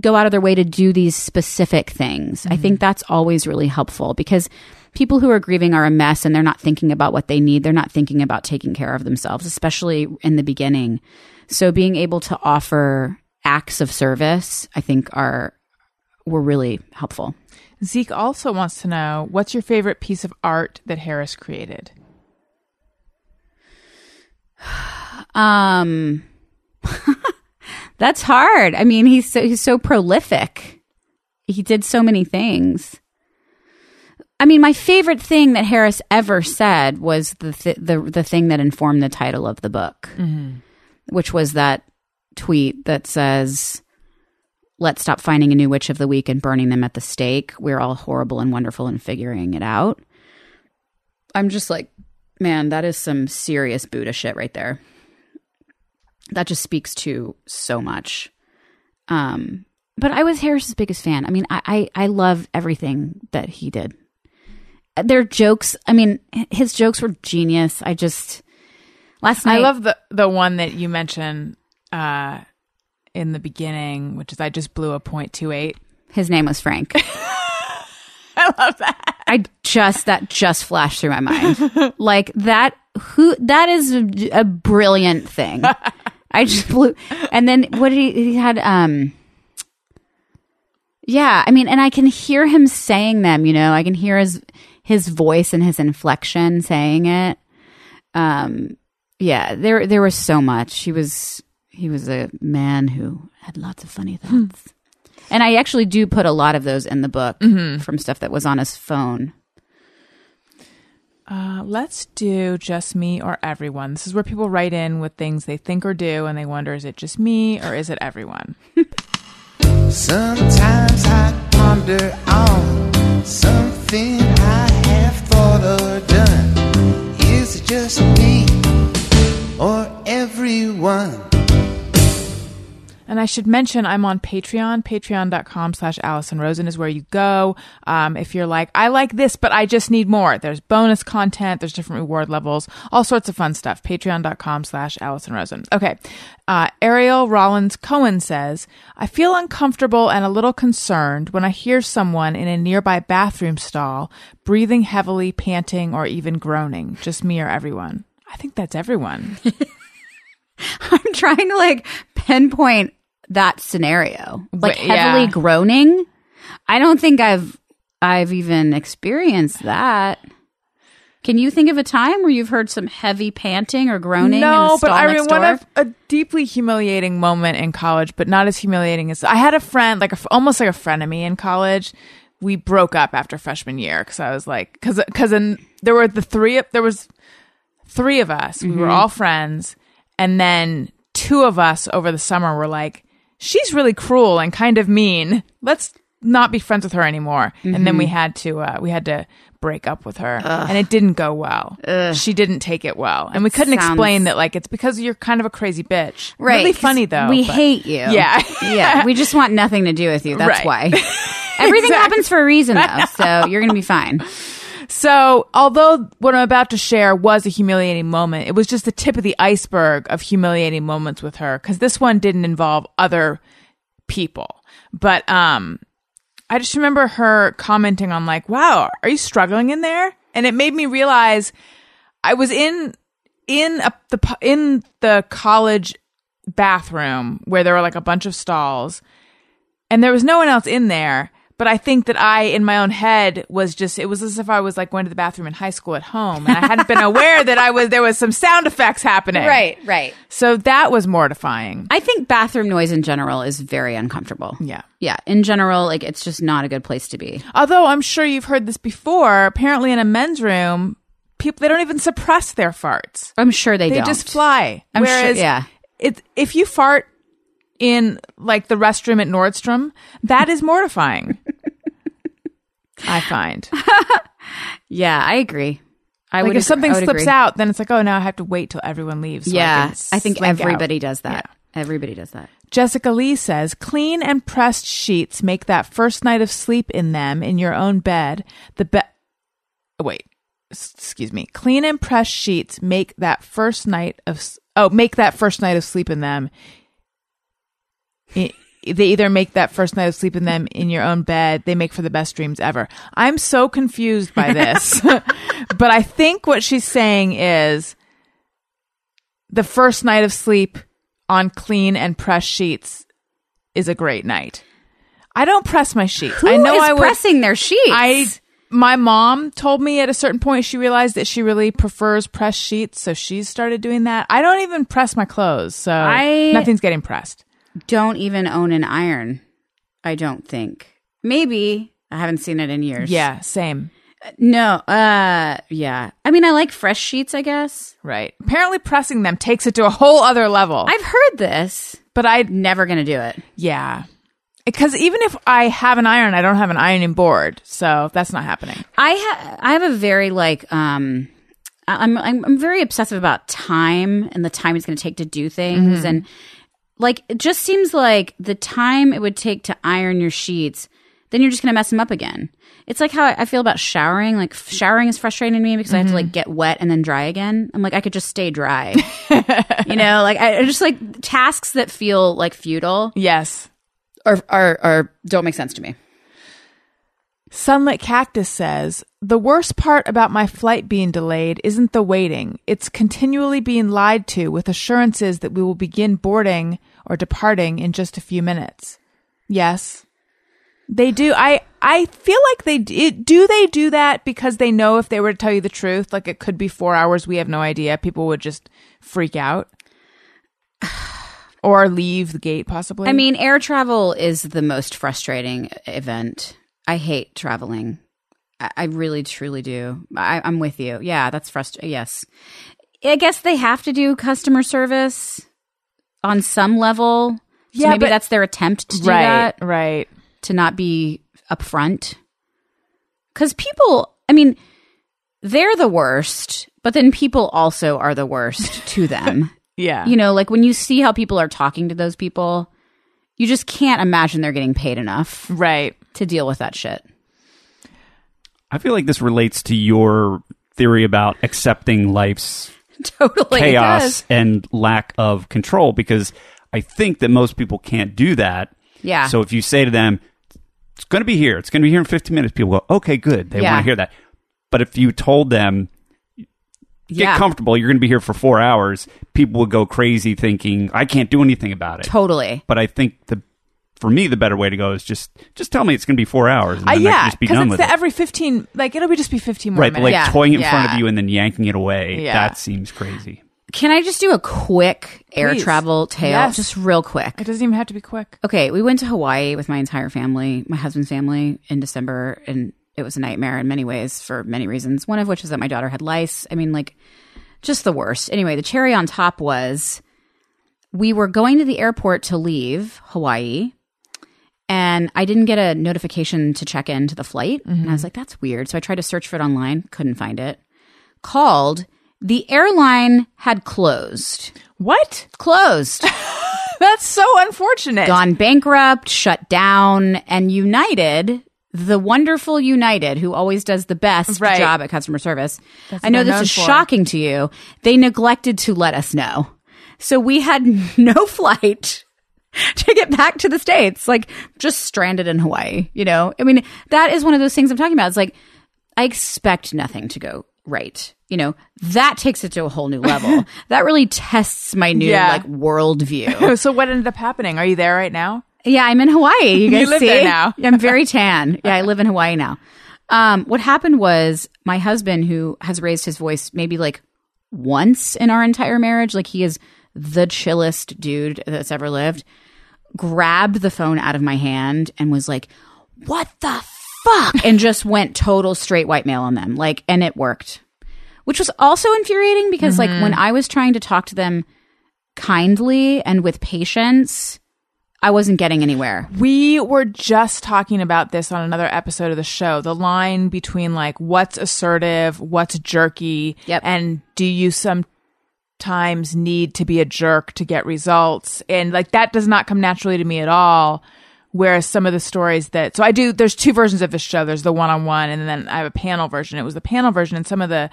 go out of their way to do these specific things. I think mm-hmm. that's always really helpful because people who are grieving are a mess and they're not thinking about what they need. They're not thinking about taking care of themselves, especially in the beginning. So being able to offer acts of service, I think are were really helpful. Zeke also wants to know what's your favorite piece of art that Harris created? Um That's hard. I mean, he's so, he's so prolific. He did so many things. I mean, my favorite thing that Harris ever said was the th- the the thing that informed the title of the book, which was that tweet that says, "Let's stop finding a new witch of the week and burning them at the stake. We're all horrible and wonderful and figuring it out." I'm just like, man, that is some serious Buddha shit right there that just speaks to so much. Um, but I was Harris's biggest fan. I mean, I, I, I love everything that he did. Their jokes, I mean, his jokes were genius. I just last night I love the the one that you mentioned uh, in the beginning, which is I just blew a point two eight. his name was Frank. I love that. I just that just flashed through my mind. like that who that is a, a brilliant thing. I just blew and then what did he he had um Yeah, I mean and I can hear him saying them, you know. I can hear his his voice and his inflection saying it. Um yeah, there there was so much. He was he was a man who had lots of funny thoughts. And I actually do put a lot of those in the book from stuff that was on his phone. Uh, let's do just me or everyone. This is where people write in with things they think or do, and they wonder: is it just me or is it everyone? Sometimes I ponder on something I have thought or done. Is it just me or everyone? And I should mention I'm on Patreon. Patreon.com slash Alison Rosen is where you go. Um, if you're like, I like this, but I just need more. There's bonus content. There's different reward levels, all sorts of fun stuff. Patreon.com slash Alison Rosen. Okay. Uh, Ariel Rollins Cohen says, I feel uncomfortable and a little concerned when I hear someone in a nearby bathroom stall breathing heavily, panting, or even groaning. Just me or everyone. I think that's everyone. I'm trying to like pinpoint that scenario. Like Wait, yeah. heavily groaning. I don't think I've I've even experienced that. Can you think of a time where you've heard some heavy panting or groaning? in No, but I mean, one of a deeply humiliating moment in college, but not as humiliating as I had a friend, like a, almost like a frenemy in college. We broke up after freshman year because I was like, because because there were the three there was three of us. We Mm-hmm. were all friends, and then two of us over the summer were like, she's really cruel and kind of mean. Let's not be friends with her anymore. And Mm-hmm. then we had to uh, we had to break up with her, and it didn't go well. She didn't take it well, and we couldn't sounds- explain that like it's because you're kind of a crazy bitch. Right, really funny though. We but- hate you. Yeah. yeah. We just want nothing to do with you. That's Right. why. Everything Exactly. happens for a reason, though. So you're gonna be fine. So, although what I'm about to share was a humiliating moment, it was just the tip of the iceberg of humiliating moments with her because this one didn't involve other people. But um, I just remember her commenting on like, "Wow, are you struggling in there?" And it made me realize I was in in a, the in the college bathroom where there were like a bunch of stalls and there was no one else in there. But I think that I, in my own head, was just, it was as if I was like going to the bathroom in high school at home and I hadn't been aware that I was, there was some sound effects happening. Right, right. So that was mortifying. I think bathroom noise in general is very uncomfortable. Yeah. Yeah. In general, like it's just not a good place to be. Although I'm sure you've heard this before, apparently in a men's room, people, they don't even suppress their farts. I'm sure they, They don't. They just fly. I'm sure- Whereas yeah. it, if you fart in like the restroom at Nordstrom, that is mortifying. I find. Yeah, I agree. I Like would if ag- something slips agree. out, then it's like, oh, now I have to wait till everyone leaves. so yeah, can I think slink out. everybody does that. Everybody does that. Jessica Lee says, clean and pressed sheets make that first night of sleep in them in your own bed the best. Wait, s- excuse me. Clean and pressed sheets make that first night of s- oh make that first night of sleep in them. I- they either make that first night of sleep in them in your own bed. They make for the best dreams ever. I'm so confused by this, but I think what she's saying is the first night of sleep on clean and pressed sheets is a great night. I don't press my sheets. Who I know is I would, pressing their sheets? I my mom told me at a certain point she realized that she really prefers pressed sheets, so she's started doing that. I don't even press my clothes, so I- nothing's getting pressed. Don't even own an iron. I don't think. Maybe I haven't seen it in years. Yeah, same. No. Uh. Yeah. I mean, I like fresh sheets. I guess Right. Apparently pressing them takes it to a whole other level. I've heard this. but I Never gonna do it. yeah. Because even if I have an iron, I don't have an ironing board, so that's not happening. I ha- I have a very like um I'm I'm I'm very obsessive about time and the time it's going to take to do things and like it just seems like the time it would take to iron your sheets then you're just going to mess them up again. It's like how I feel about showering. Like f- showering is frustrating to me because I have to like mm-hmm. get wet and then dry again. I'm like I could just stay dry. you know, like I I just like tasks that feel like futile Yes. or are are don't make sense to me. Sunlit Cactus says, The worst part about my flight being delayed isn't the waiting. It's continually being lied to with assurances that we will begin boarding or departing in just a few minutes. Yes. They do. I, I feel like they d- do. They do that because they know if they were to tell you the truth, like it could be four hours. We have no idea. People would just freak out or leave the gate, possibly. I mean, air travel is the most frustrating event. I hate traveling. I, I really, truly do. I, I'm with you. Yeah, that's frustrating. Yes. I guess they have to do customer service on some level. So Yeah, maybe but- that's their attempt to do right, that, right. to not be upfront. Because people, I mean, they're the worst, but then people also are the worst to them. Yeah. You know, like when you see how people are talking to those people, you just can't imagine they're getting paid enough right. to deal with that shit. I feel like this relates to your theory about accepting life's Totally. chaos and lack of control because I think that most people can't do that. Yeah. So if you say to them, it's going to be here, it's going to be here in 15 minutes, people go, okay, good. They Yeah. want to hear that. But if you told them, get Yeah. comfortable, you're going to be here for four hours, people would go crazy thinking, I can't do anything about it. Totally. But I think the for me, the better way to go is just just tell me it's going to be four hours, and Uh, then I can yeah, just be because done it's with the it. every fifteen. Like it'll be just be fifteen more right, but minutes. like Yeah, toying in front of you and then yanking it away, Yeah. that seems crazy. Can I just do a quick air Please. travel tale? Yes. Just real quick. it doesn't even have to be quick. Okay, we went to Hawaii with my entire family, my husband's family, in December, and it was a nightmare in many ways for many reasons. One of which is that my daughter had lice. I mean, like, just the worst. Anyway, the cherry on top was we were going to the airport to leave Hawaii, and I didn't get a notification to check in to the flight. And I mm-hmm. was like, that's weird. So I tried to search for it online, couldn't find it. Called. The airline had closed. What? Closed. That's so unfortunate. gone bankrupt, shut down, and United, the wonderful United, who always does the best Right. job at customer service. That's I know this is for. shocking to you. They neglected to let us know. So we had no flight to get back to the States, like just stranded in Hawaii, you know? I mean, that is one of those things I'm talking about. It's like, I expect nothing to go right. You know, that takes it to a whole new level. that really tests my new Yeah. like worldview. so what ended up happening? Are you there right now? Yeah, I'm in Hawaii. You guys live see? now. I'm very tan. Yeah, I live in Hawaii now. Um, what happened was my husband, who has raised his voice maybe like once in our entire marriage, like he is the chillest dude that's ever lived, grabbed the phone out of my hand and was like, "What the fuck?" and just went total straight white male on them. Like, and it worked, which was also infuriating because like when mm-hmm. I was trying to talk to them kindly and with patience. I wasn't getting anywhere. We were just talking about this on another episode of the show. The line between like what's assertive, what's jerky, Yep. and do you sometimes need to be a jerk to get results? And like that does not come naturally to me at all. Whereas some of the stories that so I do there's two versions of this show. There's the one on one and then I have a panel version. It was the panel version and some of the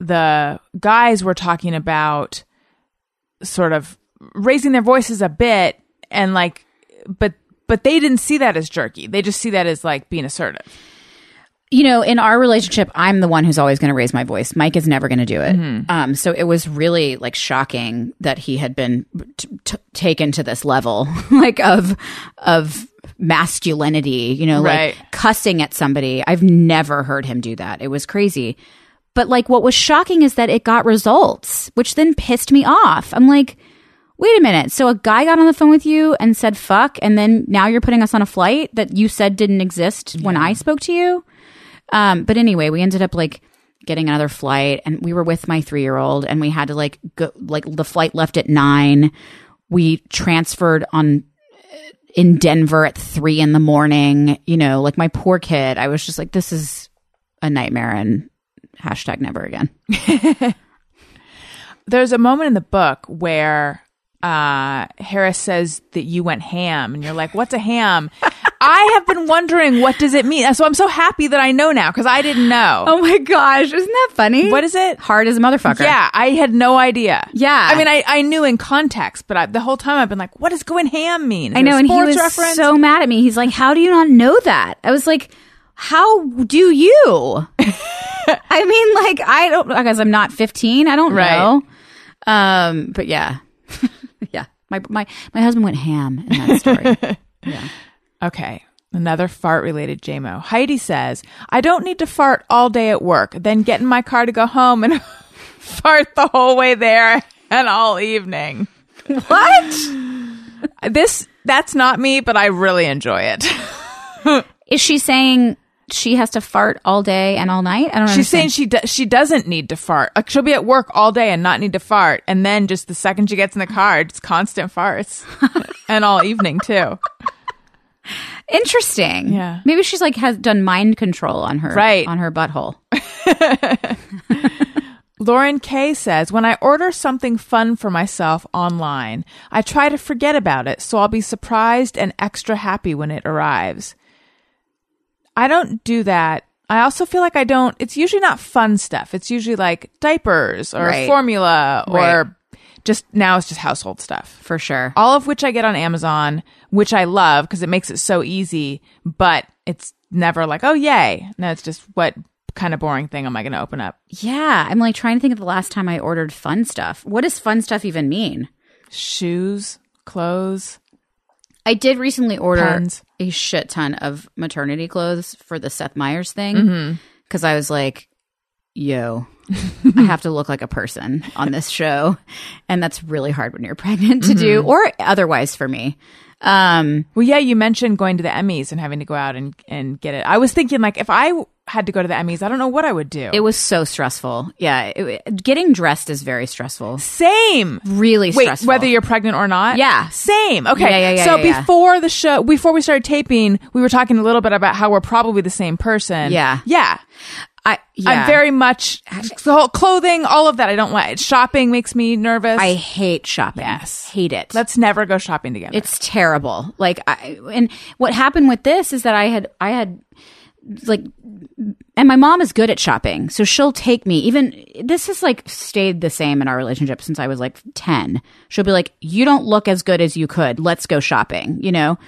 the guys were talking about sort of raising their voices a bit and like but but they didn't see that as jerky they just see that as like being assertive you know, in our relationship, I'm the one who's always going to raise my voice. Mike is never going to do it. Um, so it was really like shocking that he had been t- t- taken to this level, like of of masculinity. You know, Right. like cussing at somebody. I've never heard him do that. It was crazy. But like, what was shocking is that it got results, which then pissed me off. I'm like. Wait a minute. So a guy got on the phone with you and said fuck, and then now you're putting us on a flight that you said didn't exist when I spoke to you? Um, but anyway, we ended up like getting another flight and we were with my three year old and we had to like go, like the flight left at nine. We transferred on in Denver at three in the morning. You know, like my poor kid, I was just like, this is a nightmare and hashtag never again. there's a moment in the book where uh harris says that you went ham and you're like what's a ham i have been wondering what does it mean so i'm so happy that i know now because i didn't know Oh my gosh, isn't that funny? what is it Hard as a motherfucker. yeah i had no idea Yeah. i mean i, I knew in context but I, the whole time i've been like what does going ham mean Is I know, and he was reference? so mad at me. He's like, "How do you not know that?" I was like, "How do you?" I mean, like, I don't because I'm not 15. I don't Right. know. Um, but yeah, yeah. My my my husband went ham in that story. Okay. Another fart related JMO. Heidi says, I don't need to fart all day at work, then get in my car to go home and fart the whole way there and all evening. what This, that's not me, but I really enjoy it. is she saying? She has to fart all day and all night. I don't. She's saying she do- she doesn't need to fart. Like she'll be at work all day and not need to fart, and then just the second she gets in the car, it's constant farts, and all evening too. interesting. Yeah. maybe she's like has done mind control on her Right. on her butthole. Lauren K says, When I order something fun for myself online, I try to forget about it so I'll be surprised and extra happy when it arrives. I don't do that. I also feel like I don't, it's usually not fun stuff. It's usually like diapers or Right. formula or Right. just now it's just household stuff. For sure. All of which I get on Amazon, which I love because it makes it so easy, but it's never like, oh, yay. No, it's just what kind of boring thing am I going to open up? Yeah, I'm like trying to think of the last time I ordered fun stuff. What does fun stuff even mean? Shoes, clothes. I did recently order Pens. a shit ton of maternity clothes for the Seth Meyers thing mm-hmm. because I was like, yo, I have to look like a person on this show. And that's really hard when you're pregnant to do, mm-hmm. or otherwise for me. Um, Well, yeah, you mentioned going to the Emmys and having to go out and, and get it. I was thinking, like, if I had to go to the Emmys, I don't know what I would do. it was so stressful. Yeah, it, getting dressed is very stressful. Same. Really Wait, stressful. whether you're pregnant or not? Yeah. Same. Okay. Yeah, yeah, yeah, so yeah, yeah. before the show, before we started taping, we were talking a little bit about how we're probably the same person. Yeah. Yeah. I, yeah. I'm very much the whole clothing, all of that. I don't like shopping makes me nervous. I hate shopping. Yes. Hate it. Let's never go shopping together. It's terrible. Like I and what happened with this is that I had I had like and my mom is good at shopping, so she'll take me. Even this has like stayed the same in our relationship since I was like ten. She'll be like, "You don't look as good as you could. Let's go shopping." You know.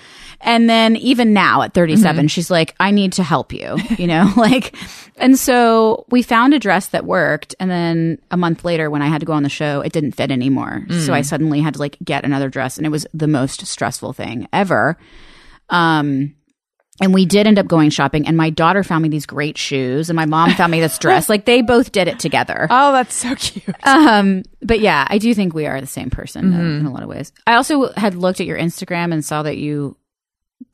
And then even now at 37, she's like, "I need to help you." You know, like. And so we found a dress that worked, and then a month later, when I had to go on the show, it didn't fit anymore. So I suddenly had to like get another dress, and it was the most stressful thing ever. Um, and we did end up going shopping, and my daughter found me these great shoes, and my mom found me this dress. Like they both did it together. Oh, that's so cute. Um, but yeah, I do think we are the same person uh, in a lot of ways. I also had looked at your Instagram and saw that you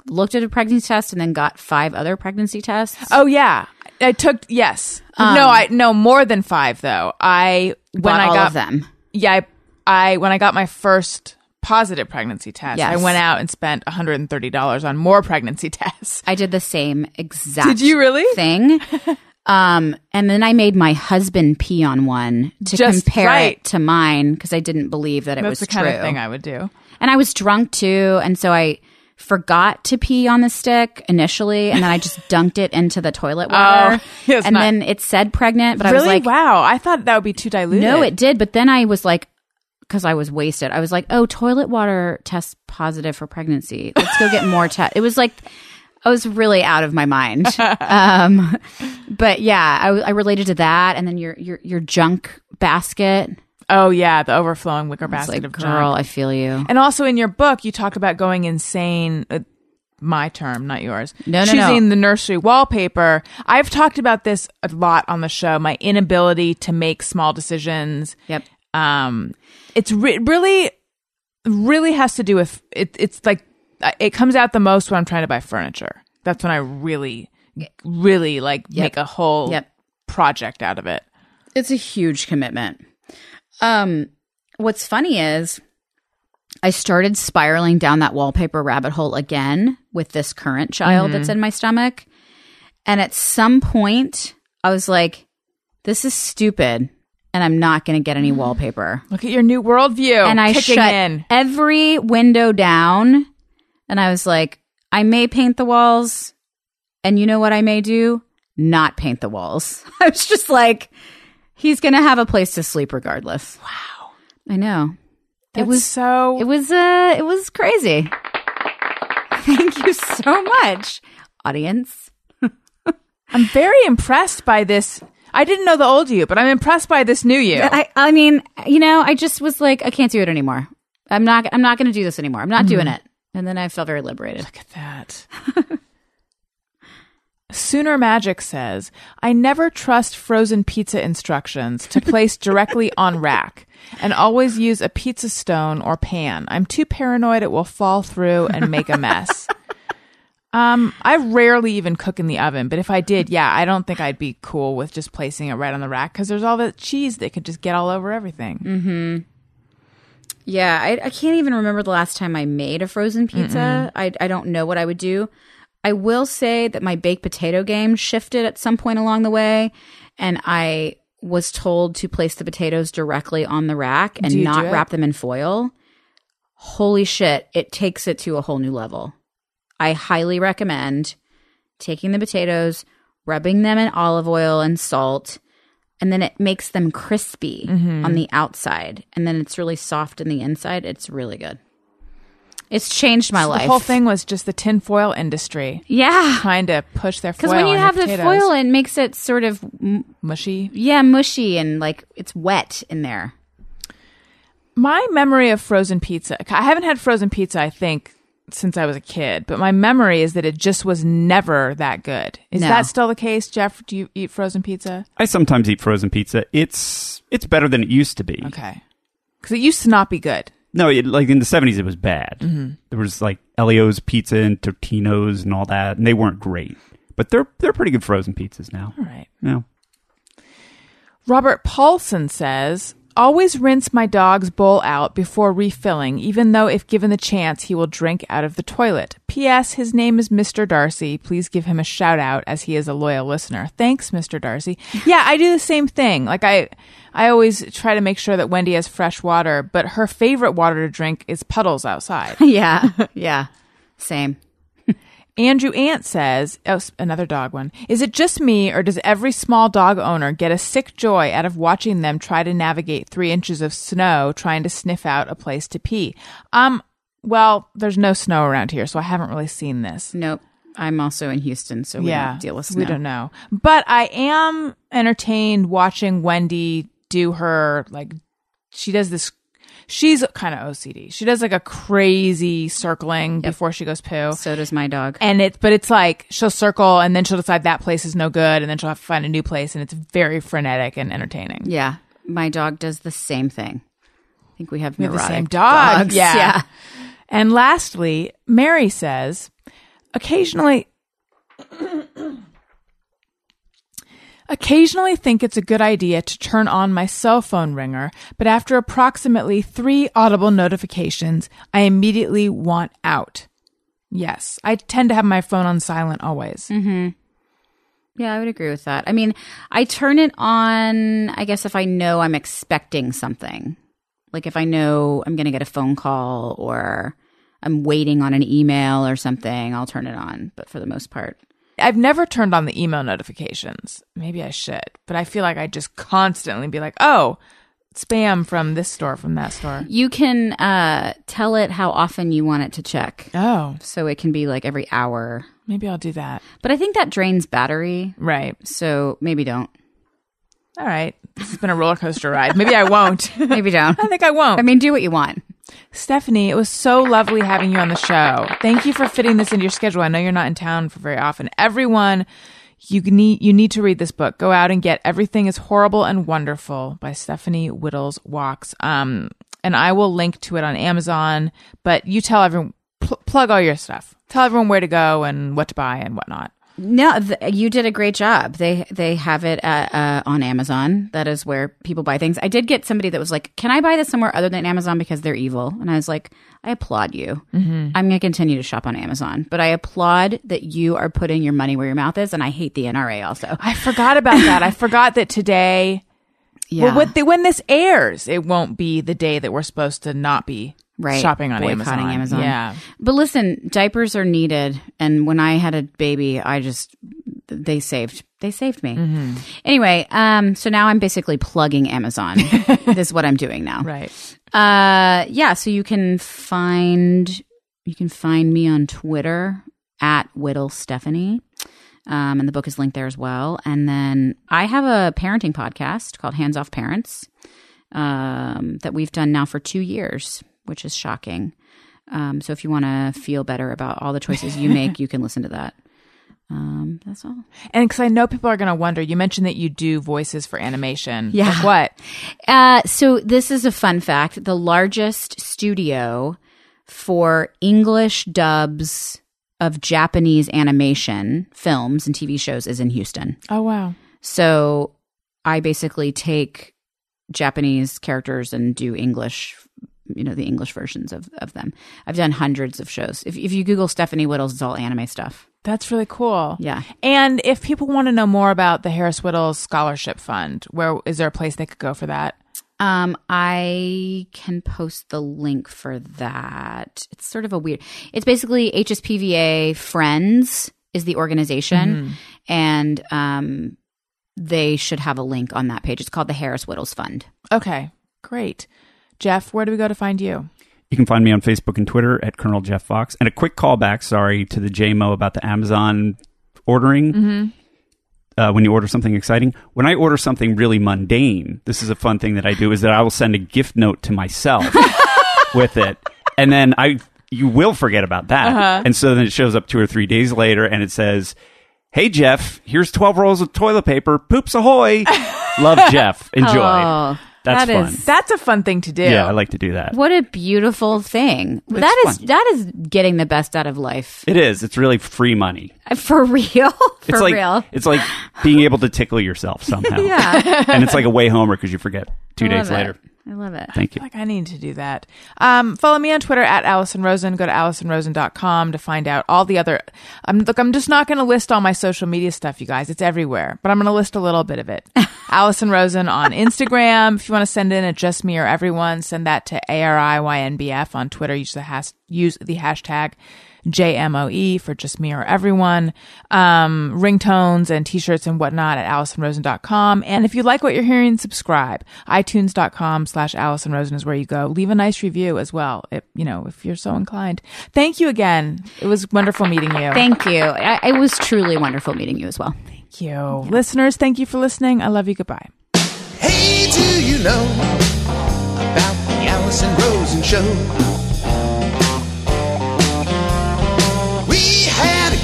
looked at a pregnancy test and then got five other pregnancy tests. Oh yeah, I took yes. no, I no more than five though. I when I all got of them. yeah, I, I when I got my first positive pregnancy test, Yes. I went out and spent one hundred and thirty dollars on more pregnancy tests. I did the same exact. Did you really? thing? um, and then I made my husband pee on one to Just compare right. it to mine because I didn't believe that it That's was the kind true. of thing I would do. and I was drunk too, and so I forgot to pee on the stick initially, and then I just dunked it into the toilet water, Oh, and not- then it said pregnant, but I was like, wow, I thought that would be too diluted. no, it did. But then I was like, because I was wasted, I was like, oh, toilet water tests positive for pregnancy. Let's go get more test. It was like. I was really out of my mind, um, but yeah, I, I related to that, and then your your your junk basket. Oh yeah, the overflowing wicker basket like, of girl. I feel you. And also in your book, you talk about going insane. Uh, my term, not yours. No, no, Choosing no. the nursery wallpaper. I've talked about this a lot on the show. My inability to make small decisions. Yep. Um, it's re- really, really has to do with it. It's like uh, it comes out the most when I'm trying to buy furniture. That's when I really, really like make a whole Yep. project out of it. It's a huge commitment. Um, what's funny is I started spiraling down that wallpaper rabbit hole again with this current child that's in my stomach. And at some point, I was like, this is stupid. And I'm not going to get any wallpaper. Look at your new worldview. and I shut in. every window down. And I was like, I may paint the walls. And you know what I may do? Not paint the walls. I was just like, he's going to have a place to sleep regardless. Wow. I know. That's it was so. it was uh it was crazy. Thank you so much, audience. I'm very impressed by this. I didn't know the old you, but I'm impressed by this new you. I I mean, you know, I just was like, I can't do it anymore. I'm not I'm not going to do this anymore. I'm not doing it. And then I felt very liberated. Look at that. Sooner Magic says, I never trust frozen pizza instructions to place directly on rack and always use a pizza stone or pan. I'm too paranoid it will fall through and make a mess. um, I rarely even cook in the oven, but if I did, yeah, I don't think I'd be cool with just placing it right on the rack because there's all the cheese that could just get all over everything. Hmm. Yeah, I, I can't even remember the last time I made a frozen pizza. I, I don't know what I would do. I will say that my baked potato game shifted at some point along the way, and I was told to place the potatoes directly on the rack and not wrap them in foil. Holy shit, it takes it to a whole new level. I highly recommend taking the potatoes, rubbing them in olive oil and salt, and then it makes them crispy Mm-hmm. on the outside, and then it's really soft in the inside. It's really good. It's changed my So life. The whole thing was just the tinfoil industry yeah. trying to push their foil Because when you have the potatoes. foil, it makes it sort of mm, mushy. yeah mushy and like it's wet in there. My memory of frozen pizza, I haven't had frozen pizza, I think, since I was a kid, but my memory is that it just was never that good. Is No. that still the case, Jeff? Do you eat frozen pizza? I sometimes eat frozen pizza. It's it's better than it used to be. Okay. Because it used to not be good. No, it, like in the seventies, it was bad. Mm-hmm. There was like Ellio's Pizza and Totino's and all that, and they weren't great. But they're they're pretty good frozen pizzas now. All right. No, Robert Paulson says, Always rinse my dog's bowl out before refilling, even though if given the chance, he will drink out of the toilet. P.S. His name is Mr. Darcy. Please give him a shout out as he is a loyal listener. Thanks, Mr. Darcy. Yeah, I do the same thing. Like I, I always try to make sure that Wendy has fresh water, but her favorite water to drink is puddles outside. yeah, yeah, same. Andrew Ant says, oh, another dog one. Is it just me, or does every small dog owner get a sick joy out of watching them try to navigate three inches of snow trying to sniff out a place to pee? Um, well, there's no snow around here, so I haven't really seen this. Nope. I'm also in Houston, so we yeah, don't deal with snow. we don't know. But I am entertained watching Wendy do her like she does this. She's kind of OCD. She does like a crazy circling before she goes poo. So does my dog. And it, but it's like she'll circle and then she'll decide that place is no good, and then she'll have to find a new place, and it's very frenetic and entertaining. Yeah, my dog does the same thing. I think we have We have the same dog. dogs. Yeah. yeah. And lastly, Mary says, occasionally, occasionally think it's a good idea to turn on my cell phone ringer, but after approximately three audible notifications, I immediately want out. Yes, I tend to have my phone on silent always. Mm-hmm. Yeah, I would agree with that. I mean, I turn it on, I guess, if I know I'm expecting something. Like if I know I'm going to get a phone call or I'm waiting on an email or something, I'll turn it on. But for the most part, I've never turned on the email notifications. Maybe I should, but I feel like I just constantly be like, oh, spam from this store, from that store. you can uh, tell it how often you want it to check. Oh, So it can be like every hour. maybe I'll do that. But I think that drains battery. Right. So maybe don't. All right. This has been a roller coaster ride. Maybe I won't. Maybe don't. I think I won't. I mean, do what you want. Stephanie, it was so lovely having you on the show. Thank you for fitting this into your schedule. I know you're not in town for very often. Everyone, you need you need to read this book. Go out and get Everything is Horrible and Wonderful by Stephanie Wittels Wachs. Um, and I will link to it on Amazon. But you tell everyone, pl- plug all your stuff. Tell everyone where to go and what to buy and whatnot. No, th- you did a great job. They they have it at, uh, on Amazon. That is where people buy things. I did get somebody that was like, "Can I buy this somewhere other than Amazon because they're evil?" And I was like, "I applaud you. I'm going to continue to shop on Amazon, but I applaud that you are putting your money where your mouth is." And I hate the NRA also. I forgot about that. I forgot that today. Yeah, Well, the, when this airs, it won't be the day that we're supposed to not be Right. shopping on Amazon. Amazon. Yeah. But listen, diapers are needed, and when I had a baby, I just they saved they saved me. Mm-hmm. Anyway, um, so now I'm basically plugging Amazon. this is what I'm doing now. Right. Uh, yeah. So you can find you can find me on Twitter at Whittle Stephanie. Um, and the book is linked there as well. And then I have a parenting podcast called Hands Off Parents um, that we've done now for two years, which is shocking. Um, so if you want to feel better about all the choices you make, you can listen to that. Um, that's all. And because I know people are going to wonder, you mentioned that you do voices for animation. Yeah. Like what? Uh, so this is a fun fact. The largest studio for English dubs of Japanese animation films and TV shows is in Houston. Oh, wow. So I basically take Japanese characters and do English, you know, the English versions of, of them. I've done hundreds of shows. If, if you Google Stephanie Wittels, it's all anime stuff. That's really cool. Yeah. And if people want to know more about the Harris Wittels Scholarship Fund, where is there a place they could go for that? Um, I can post the link for that. It's sort of a weird. It's basically HSPVA Friends is the organization, and um, they should have a link on that page. It's called the Harris Wittels Fund. Okay, great. Jeff, where do we go to find you? You can find me on Facebook and Twitter at Colonel Jeff Fox. And a quick callback, sorry, to the JMO about the Amazon ordering. Uh, when you order something exciting, when I order something really mundane, this is a fun thing that I do is that I will send a gift note to myself with it, and then I you will forget about that, and so then it shows up two or three days later, and it says, "Hey Jeff, here's twelve rolls of toilet paper. Poops ahoy! Love Jeff. Enjoy." Oh, That's that fun. is- That's a fun thing to do. yeah, I like to do that. What a beautiful thing. that is fun. that is getting the best out of life. It is. It's really free money. Uh, for real. For it's like real. it's like being able to tickle yourself somehow. Yeah. and it's like a way homer because you forget two I days love it. later. I love it. Thank you. like I need to do that. Um, follow me on Twitter at Alison Rosen. Go to AlisonRosen.com to find out all the other. I'm look. I'm just not going to list all my social media stuff, you guys. It's everywhere, but I'm going to list a little bit of it. Alison Rosen on Instagram. If you want to send in a just me or everyone, send that to ARIYNBF on Twitter. Use the has use the hashtag. J-M-O-E for just me or everyone. Um, ringtones and t-shirts and whatnot at AlisonRosen.com. And if you like what you're hearing, subscribe. iTunes.com slash Alison Rosen is where you go. Leave a nice review as well. If, you know, if you're so inclined. Thank you again. It was wonderful meeting you. Thank you. I, it was truly wonderful meeting you as well. Thank you. Listeners, thank you for listening. I love you. Goodbye. Hey, do you know about the Alison Rosen show?